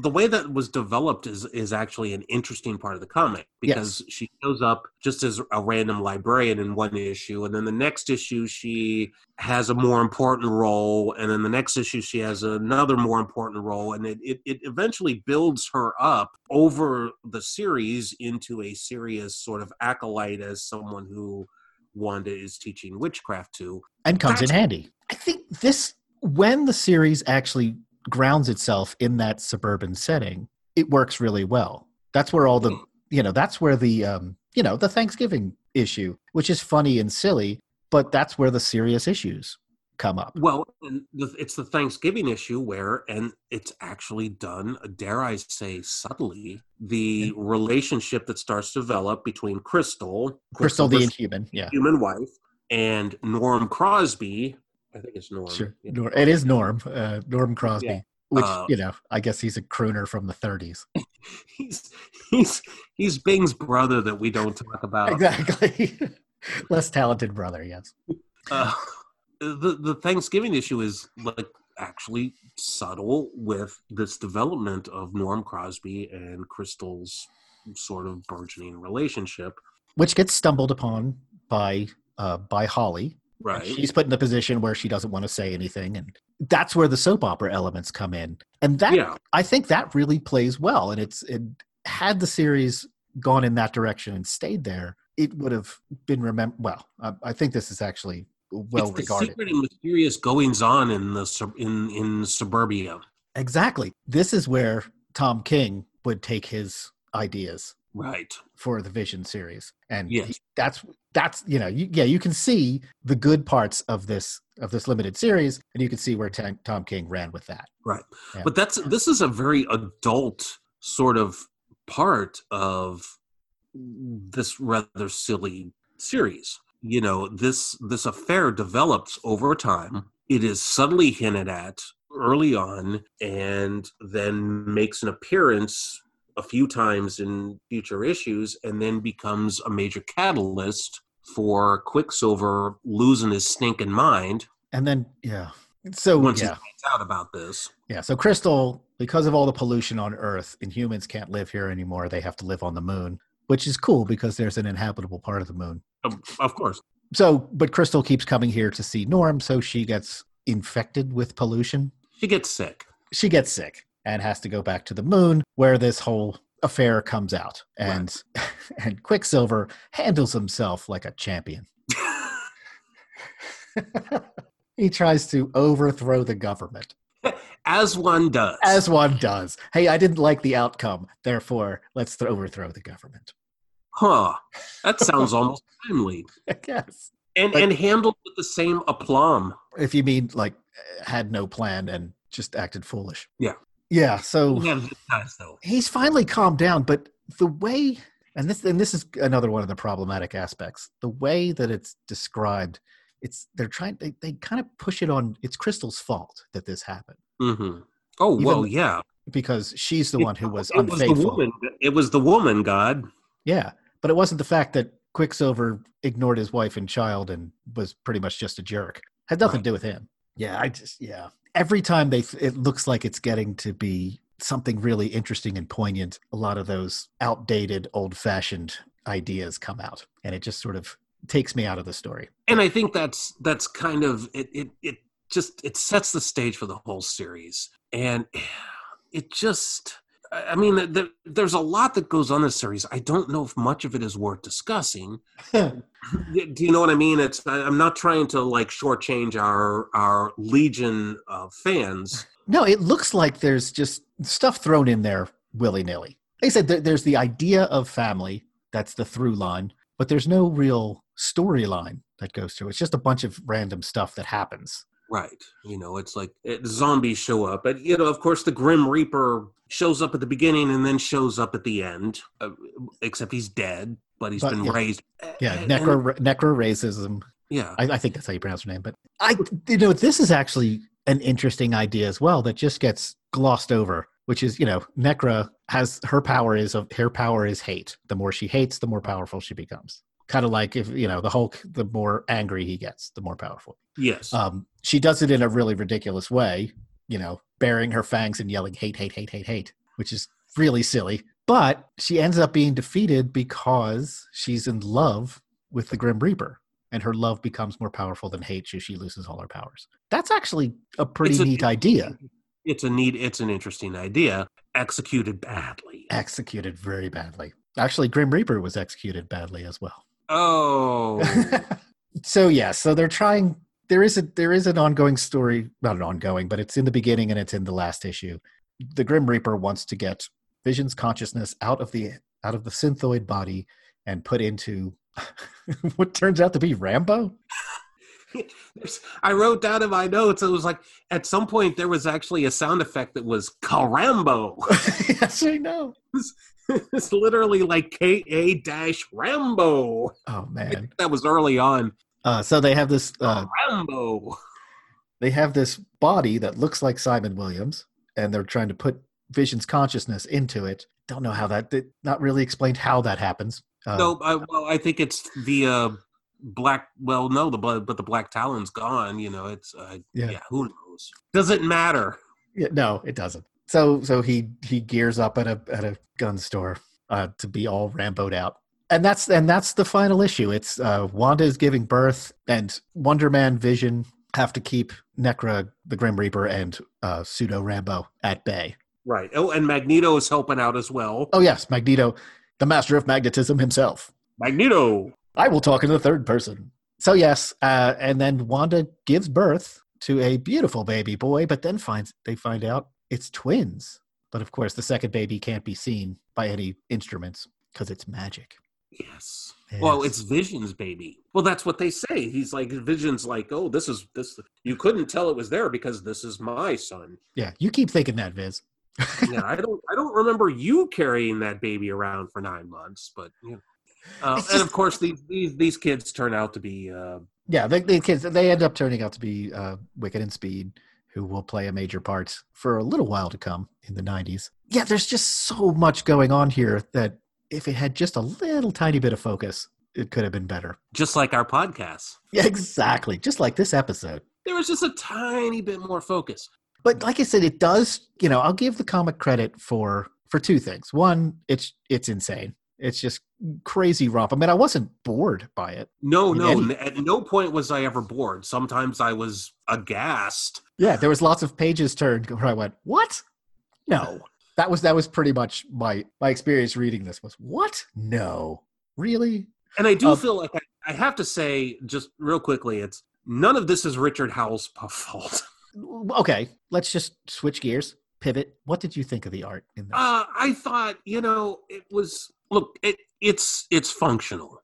the way that was developed is is actually an interesting part of the comic because she shows up just as a random librarian in one issue, and then the next issue she has a more important role, and then the next issue she has another more important role, and it it, it eventually builds her up over the series into a serious sort of acolyte as someone who Wanda is teaching witchcraft to. and comes in handy I think this when the series actually grounds itself in that suburban setting it works really well that's where all the Hmm. you know that's where the um you know the thanksgiving issue which is funny and silly but that's where the serious issues come up Well, and the, it's the Thanksgiving issue where, and it's actually done, dare I say, subtly, the relationship that starts to develop between Crystal, crystal the Quicksilver's inhuman yeah human wife, and Norm Crosby. I think it's Norm. sure yeah. Nor- it is norm uh, norm crosby Yeah. which Uh, you know i guess he's a crooner from the 30s [LAUGHS] He's he's he's Bing's brother that we don't talk about. exactly [LAUGHS] less talented brother yes uh, the the Thanksgiving issue is like actually subtle with this development of Norm Crosby and Crystal's sort of burgeoning relationship. which gets stumbled upon by uh by holly And Right. She's put in the position where she doesn't want to say anything, and that's where the soap opera elements come in. And that yeah. I think that really plays well. And it's it had the series gone in that direction and stayed there, it would have been remembered. Well, I, I think this is actually well it's the regarded. secret and mysterious goings on in the sub- in in suburbia. Exactly. This is where Tom King would take his ideas Right. for the Vision series, and Yes. he- that's that's you know you, yeah you can see the good parts of this of this limited series, and you can see where Tom, Tom King ran with that. Right. Yeah. But that's this is a very adult sort of part of this rather silly series. You know, this this affair develops over time. Hmm. It is subtly hinted at early on and then makes an appearance a few times in future issues and then becomes a major catalyst for Quicksilver losing his stinking mind And then yeah, so once yeah. he finds out about this. Yeah, so Crystal, because of all the pollution on Earth, and humans can't live here anymore, they have to live on the moon, which is cool because there's an inhabitable part of the moon. Of, of course. So, but Crystal keeps coming here to see Norm, so she gets infected with pollution. She gets sick. She gets sick and has to go back to the moon where this whole affair comes out. And [LAUGHS] and Quicksilver handles himself like a champion. [LAUGHS] he tries to overthrow the government. As one does. As one does. Hey, I didn't like the outcome, therefore let's th- overthrow the government. Huh. That [LAUGHS] sounds almost timely. Guess. And But- and handled with the same aplomb. If you mean like had no plan and just acted foolish. Yeah. Yeah. So Yeah, it does, though. he's finally calmed down, but the way and this and this is another one of the problematic aspects. The way that it's described, it's they're trying they, they kind of push it on it's Crystal's fault that this happened Mm-hmm. Oh Even- well, yeah. because she's the It- one who was It was the unfaithful. woman. It was the woman. God. Yeah, but it wasn't the fact that Quicksilver ignored his wife and child and was pretty much just a jerk. Had nothing Right. to do with him. Yeah, I just yeah. Every time they, it looks like it's getting to be something really interesting and poignant. A lot of those outdated, old-fashioned ideas come out, and it just sort of takes me out of the story. and i think that's that's kind of it it, it just it sets the stage for the whole series and [SIGHS] it just i mean there, there's a lot that goes on this series i don't know if much of it is worth discussing [LAUGHS] do you know what i mean it's I- i'm not trying to like shortchange our our legion of fans No, it looks like there's just stuff thrown in there willy nilly. Like I said, there, there's the idea of family that's the through line, but there's no real storyline that goes through. It's just a bunch of random stuff that happens. Right you know it's like eh, it, zombies show up but you know of course the grim reaper shows up at the beginning and then shows up at the end uh, except he's dead but he's But, been yeah. raised eh, Yeah, eh, And- necro necro racism. yeah I, I think that's how you pronounce her name. But I, you know, this is actually an interesting idea as well that just gets glossed over. Which is, you know, Nekra has her power is of her power is hate. The more she hates, the more powerful she becomes. Kind of like if you know the Hulk, the more angry he gets, the more powerful. yes Um, she does it in a really ridiculous way, you know, baring her fangs and yelling hate, hate, hate, hate, hate, which is really silly. But she ends up being defeated because she's in love with the Grim Reaper, and her love becomes more powerful than hate, so she loses all her powers. That's actually a pretty a- neat idea, it's a neat it's an interesting idea executed badly executed very badly. Actually, Grim Reaper was executed badly as well. Oh [LAUGHS] so yeah, so they're trying. There is a there is an ongoing story, not an ongoing, but it's in the beginning and it's in the last issue. The Grim Reaper wants to get Vision's consciousness out of the out of the synthoid body and put into [LAUGHS] what turns out to be Rambo. I wrote down in my notes it was like at some point there was actually a sound effect that was carambo [LAUGHS] yes, I know. it's literally like ka dash rambo Oh man. that was early on Uh, so they have this uh, rambo they have this body that looks like Simon Williams, and they're trying to put Vision's consciousness into it. Don't know how that. that- Not really explained how that happens. Uh, no I, well i think it's the uh black well no the blood but the black talon's gone you know it's uh, Yeah. yeah who knows does it matter Yeah, no, it doesn't. So so he he gears up at a at a gun store uh, to be all ramboed out, and that's and that's the final issue. It's uh, Wanda is giving birth, and Wonder Man, Vision have to keep Nekra, the Grim Reaper, and uh, Pseudo Rambo at bay. right oh and magneto is helping out as well Oh yes, Magneto, the master of magnetism himself. magneto I will talk in the third person. So yes, uh, and then Wanda gives birth to a beautiful baby boy, but then finds they find out it's twins. But of course, the second baby can't be seen by any instruments because it's magic. Yes. Well, it's Vision's baby. Well, that's what they say. He's like Vision's like, "Oh, this is this you couldn't tell it was there because this is my son." yeah. You keep thinking that, Viz. [LAUGHS] Yeah, I don't I don't remember you carrying that baby around for 9 months, but you know. Uh, It's and of course these these these kids turn out to be uh yeah, the, the kids they end up turning out to be uh, Wiccan and Speed, who will play a major part for a little while to come in the '90s. Yeah, there's just so much going on here that if it had just a little tiny bit of focus, it could have been better. just like our podcast. Yeah, exactly. Just like this episode. There was just a tiny bit more focus. But like I said, it does, you know, I'll give the comic credit for for two things. One, it's it's insane. It's just crazy romp. I mean, I wasn't bored by it. No, no. any- At no point was I ever bored. Sometimes I was aghast. Yeah, there was lots of pages turned where I went, "What? No." [LAUGHS] That was that was pretty much my my experience reading this was, "What? No. Really?" And I do feel like I, I have to say, just real quickly, it's none of this is Richard Howell's fault. [LAUGHS] Okay, let's just switch gears, pivot. What did you think of the art in this? Uh, I thought, you know, it was look, it it's it's functional.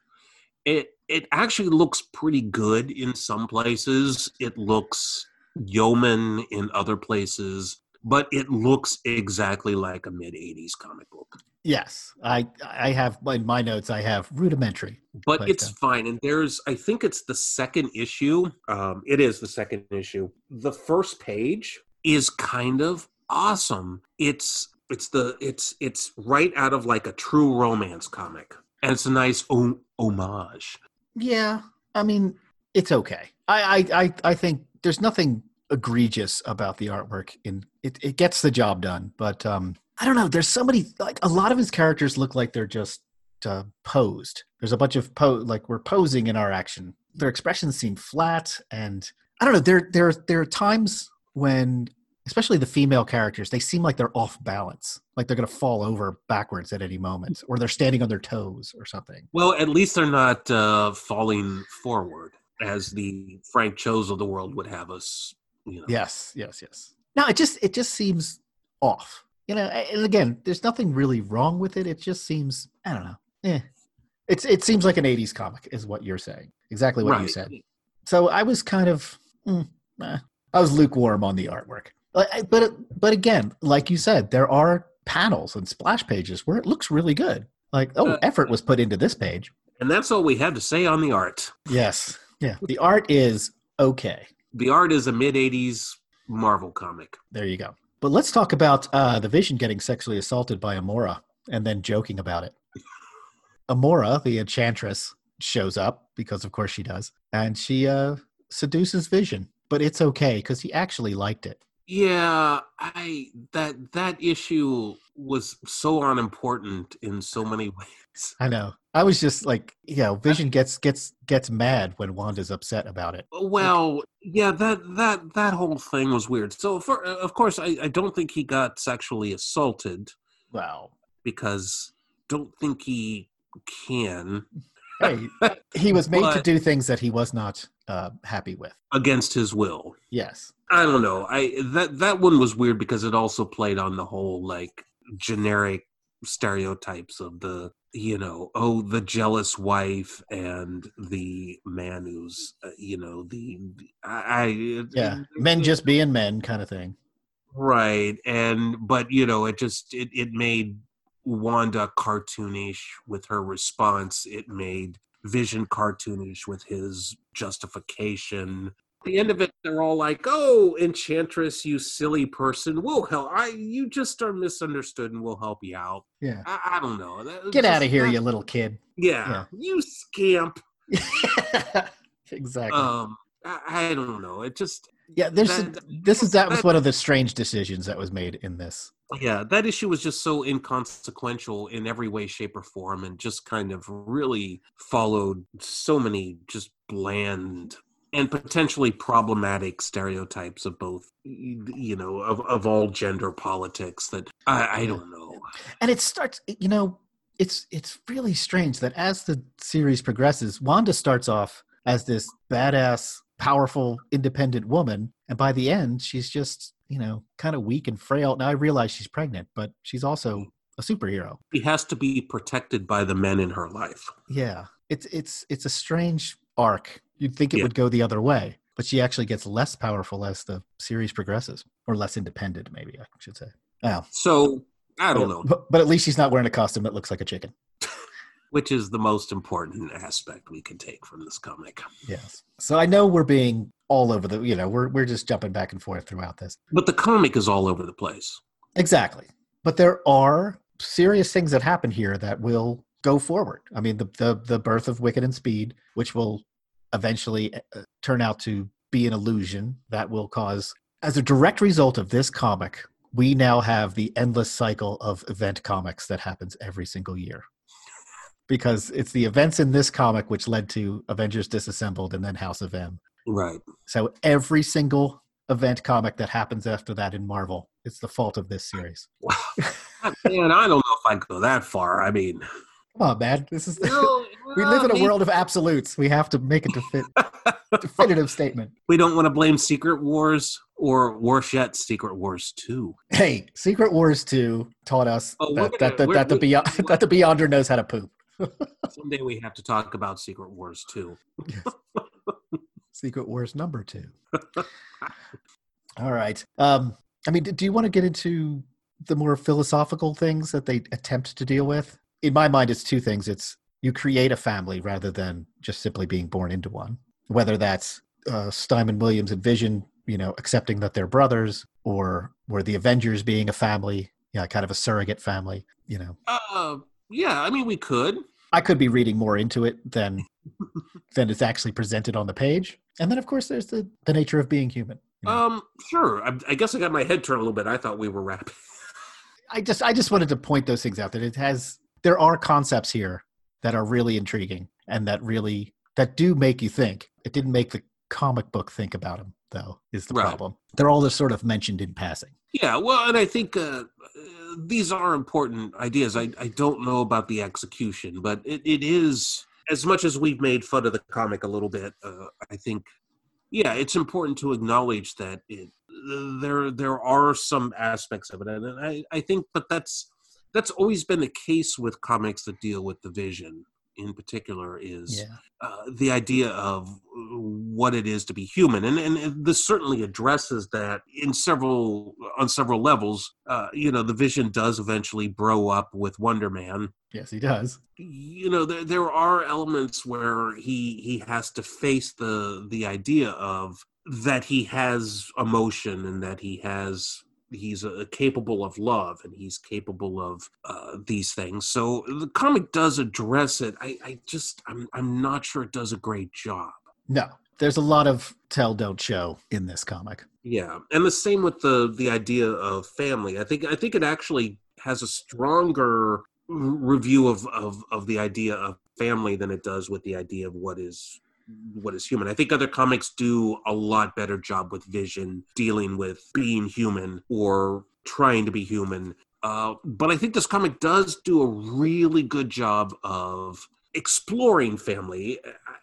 It it actually looks pretty good in some places. It looks yeoman in other places, but it looks exactly like a mid '80s comic book. yes, I I have in my notes I have rudimentary. but But, it's uh, fine and there's i think it's the second issue um it is the second issue the first page is kind of awesome it's it's the it's it's right out of like a true romance comic and it's a nice o- homage Yeah, I mean, it's okay. I I I, I think there's nothing egregious about the artwork in it it gets the job done, but um I don't know, there's somebody like a lot of his characters look like they're just uh, posed. There's a bunch of po like we're posing in our action. Their expressions seem flat and I don't know, there there there are times when especially the female characters, they seem like they're off balance, like they're going to fall over backwards at any moment or they're standing on their toes or something. well at least they're not uh falling forward as the Frank Chos of the world would have us you know Yes, yes, yes. No, it just it just seems off. You know, and again, there's nothing really wrong with it. It just seems I don't know. Eh. It's it seems like an '80s comic, is what you're saying. Exactly what you said. So I was kind of, mm, eh. I was lukewarm on the artwork. But but but again, like you said, there are panels and splash pages where it looks really good. Like, oh, Uh, effort was put into this page. and that's all we have to say on the art Yes, yeah. The art is okay. the art is a mid 80s marvel comic There you go. But let's talk about uh, the Vision getting sexually assaulted by Amora and then joking about it. [LAUGHS] Amora, the enchantress, shows up because, of course, she does, and she uh, seduces Vision. But it's okay because he actually liked it. Yeah, I that that issue was so unimportant in so many [LAUGHS] ways. I know. I was just like, you know, Vision gets gets gets mad when Wanda's upset about it. Uh, well, yeah, that that that whole thing was weird. So, for, uh, of course, I, I don't think he got sexually assaulted Wow. because don't think he can Hey, he was made to do things that he was not uh, happy with. against his will. Yes. I don't know. I that that one was weird because it also played on the whole like generic stereotypes of the you know oh the jealous wife and the man who's uh, you know the I, I Yeah. Men just being men kind of thing. right and but you know it just it it made Wanda cartoonish with her response. It made Vision cartoonish with his justification. At the end of it, they're all like, "Oh, Enchantress, you silly person! We'll help. I, you just are misunderstood, and we'll help you out." Yeah. I, I don't know. That- Get out of here, you little kid. Yeah, yeah. you scamp. [LAUGHS] exactly. Um, I, I don't know. It just yeah, there's that- this is that was one of the strange decisions that was made in this. yeah that issue was just so inconsequential in every way shape or form and just kind of really followed so many just bland and potentially problematic stereotypes of both you know of, of all gender politics that i, I don't know And it starts, you know, it's it's really strange that as the series progresses, Wanda starts off as this badass, powerful, independent woman, and by the end, she's just you know kind of weak and frail. Now I realize she's pregnant, but she's also a superhero. she has to be protected by the men in her life Yeah, it's it's it's a strange arc. You'd think it Yeah. would go the other way, but she actually gets less powerful as the series progresses, or less independent, maybe I should say. Wow. so i don't but, know But, but at least she's not wearing a costume that looks like a chicken. Which is the most important aspect we can take from this comic Yes. So I know we're being all over the, you know, we're we're just jumping back and forth throughout this. but the comic is all over the place Exactly. But there are serious things that happen here that will go forward. I mean, the the the birth of Wiccan and Speed, which will eventually uh, turn out to be an illusion that will cause as a direct result of this comic, we now have the endless cycle of event comics that happens every single year. Because it's the events in this comic which led to Avengers Disassembled and then House of M. Right. So every single event comic that happens after that in Marvel, it's the fault of this series. [LAUGHS] Wow. Man, I don't know if I'd go that far. I mean, Come on, man. This is [LAUGHS] [LAUGHS] we live in a world of absolutes. We have to make a defi- definitive statement. we don't want to blame Secret Wars or worse yet, Secret Wars 2. Hey, Secret Wars 2 taught us Oh, that, gonna- that, the, that, the beyond, that the Beyonder knows how to poop. Someday we have to talk about Secret Wars 2. [LAUGHS] Secret Wars number two. All right. Um, I mean, do you want to get into the more philosophical things that they attempt to deal with? In my mind, it's two things. It's you create a family rather than just simply being born into one. Whether that's uh, Simon Williams and Vision, you know, accepting that they're brothers, or or the Avengers being a family, yeah, kind of a surrogate family. You know, Uh, yeah, I mean, we could. I could be reading more into it than [LAUGHS] than it's actually presented on the page. And then, of course, there's the the nature of being human. you know. Um, sure. I, I guess I got my head turned a little bit. I thought we were wrapping. I just I just wanted to point those things out that it has there are concepts here that are really intriguing and that really that do make you think. It didn't make the comic book think about them though is the Right. problem. They're all just sort of mentioned in passing. Yeah, well, and I think uh, these are important ideas. I, I don't know about the execution, but it, it is, as much as we've made fun of the comic a little bit, uh, I think, yeah, it's important to acknowledge that it, there there are some aspects of it. And I, I think, but that's that's always been the case with comics that deal with the vision in particular is Yeah. uh, the idea of what it is to be human, and, and this certainly addresses that in several on several levels. Uh, you know, the Vision does eventually grow up with Wonder Man. Yes, he does. You know, there there are elements where he he has to face the the idea of that he has emotion and that he has he's uh, capable of love and he's capable of uh, these things so the comic does address it i, I just I'm, I'm not sure it does a great job No. There's a lot of tell don't show in this comic. yeah and the same with the the idea of family i think i think it actually has a stronger review of of of the idea of family than it does with the idea of what is what is human. I think other comics do a lot better job with Vision dealing with being human or trying to be human. Uh, but I think this comic does do a really good job of exploring family.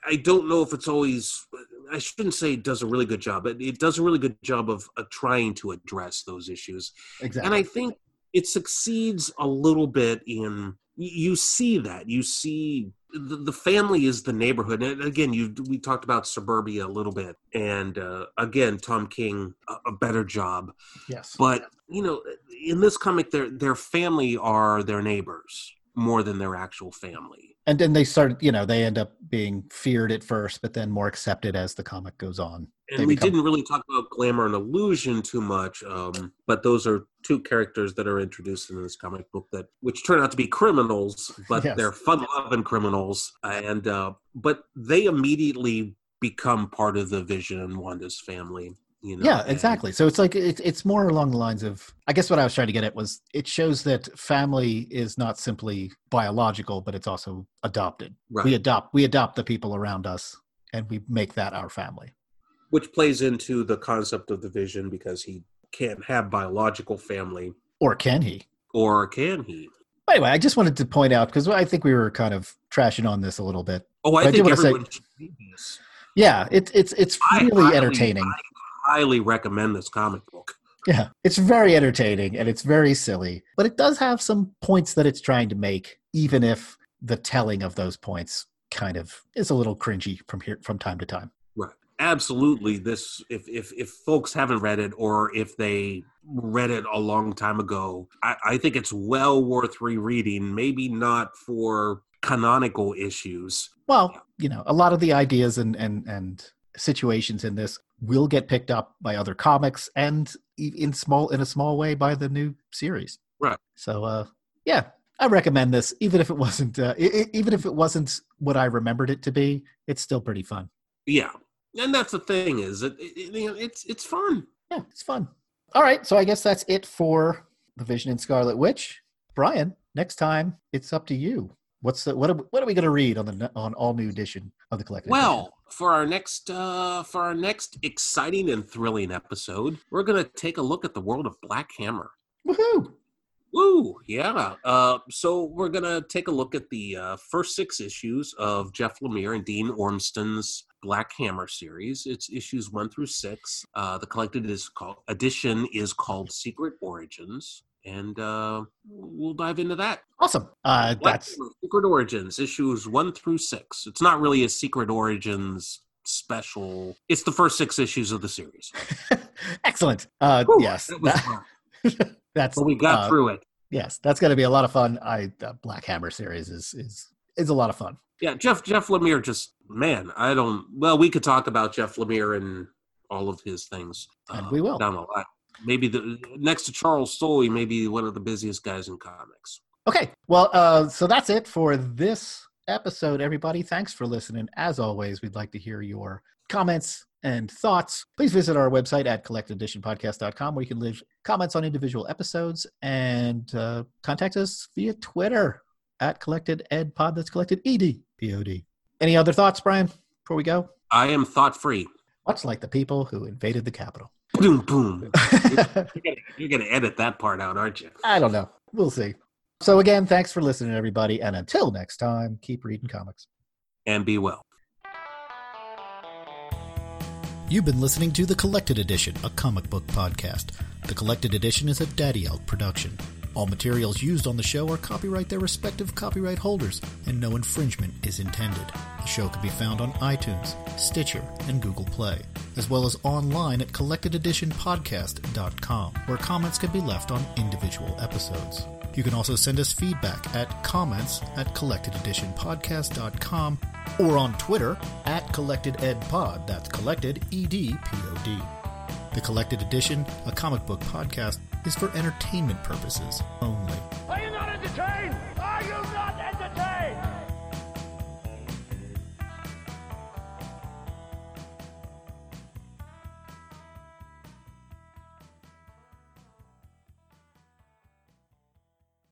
I- don't know if it's always. I shouldn't say it does a really good job, but it does a really good job of uh, trying to address those issues Exactly. and i think it succeeds a little bit in you see that you see the, the family is the neighborhood and again you we talked about suburbia a little bit and uh, again tom king a, a better job yes. but you know in this comic their their family are their neighbors more than their actual family and then they start, you know, they end up being feared at first, but then more accepted as the comic goes on. and They we become- didn't really talk about glamour and illusion too much um, but those are two characters that are introduced in this comic book that which turn out to be criminals but [LAUGHS] Yes. they're fun-loving criminals and uh, but they immediately become part of the vision and wanda's family you know yeah and- exactly. So it's like it, it's more along the lines of i guess what i was trying to get at was it shows that family is not simply biological but it's also adopted. Right. we adopt we adopt the people around us and we make that our family. Which plays into the concept of the vision because he can't have biological family. Or can he? Or can he? Anyway i just wanted to point out because i think we were kind of trashing on this a little bit. Oh i I think wanna say- should this. Yeah it's it's it's I really highly- entertaining. I highly recommend this comic book Yeah, it's very entertaining and it's very silly, but it does have some points that it's trying to make, even if the telling of those points kind of is a little cringy from here from time to time. Right. Absolutely. This if if if folks haven't read it or if they read it a long time ago, I, I think it's well worth rereading. Maybe not for canonical issues. Well, you know, a lot of the ideas and and and situations in this will get picked up by other comics and in small in a small way by the new series. Right. So, uh, yeah, I recommend this, even if it wasn't, uh, i even if it wasn't what I remembered it to be. It's still pretty fun. Yeah. And that's the thing is it, it, you know, it's it's fun. yeah, it's fun. All right, so I guess that's it for the Vision and Scarlet Witch. Brian, next time it's up to you. What's the, what? Are, what are we going to read on the on all new edition of the collected? Well, for our next uh, for our next exciting and thrilling episode, we're going to take a look at the world of Black Hammer. woohoo! Woo! Yeah. Uh, so we're gonna take a look at the uh, first six issues of Jeff Lemire and Dean Ormston's Black Hammer series. It's issues one through six. Uh, the collected is called edition is called Secret Origins, and uh, we'll dive into that. Awesome. Uh, that's Secret Origins issues one through six. It's not really a Secret Origins special. It's the first six issues of the series. [LAUGHS] excellent. Uh, Whew, yes, that that- [LAUGHS] that's but we got uh, through it. Yes, that's going to be a lot of fun. I uh, Black Hammer series is is is a lot of fun. Yeah, Jeff Jeff Lemire just man, I don't. Well, we could talk about Jeff Lemire and all of his things, uh, And we will. down the line. Maybe the next to Charles Soule, he may be one of the busiest guys in comics. Okay, well, uh, so that's it for this episode, everybody. Thanks for listening. As always, we'd like to hear your comments and thoughts. Please visit our website at collectededitionpodcast.com where you can leave comments on individual episodes and uh, contact us via Twitter at collected ed pod. That's collected ed pod. Any other thoughts, Brian, before we go? I am thought free. Much like the people who invaded the Capitol. Boom, boom. [LAUGHS] You're gonna, you're gonna edit that part out, aren't you? I don't know. We'll see. So, again, thanks for listening, everybody. And until next time, keep reading mm-hmm. comics. And be well. You've been listening to The Collected Edition, a comic book podcast. The Collected Edition is a Daddy Elk production. All materials used on the show are copyright their respective copyright holders, and no infringement is intended. The show can be found on iTunes, Stitcher, and Google Play, as well as online at collectededitionpodcast.com, where comments can be left on individual episodes. You can also send us feedback at comments at collectededitionpodcast.com or on Twitter at collectededpod. That's collected E D P O D. The Collected Edition, a comic book podcast, is for entertainment purposes only. Are you not entertained?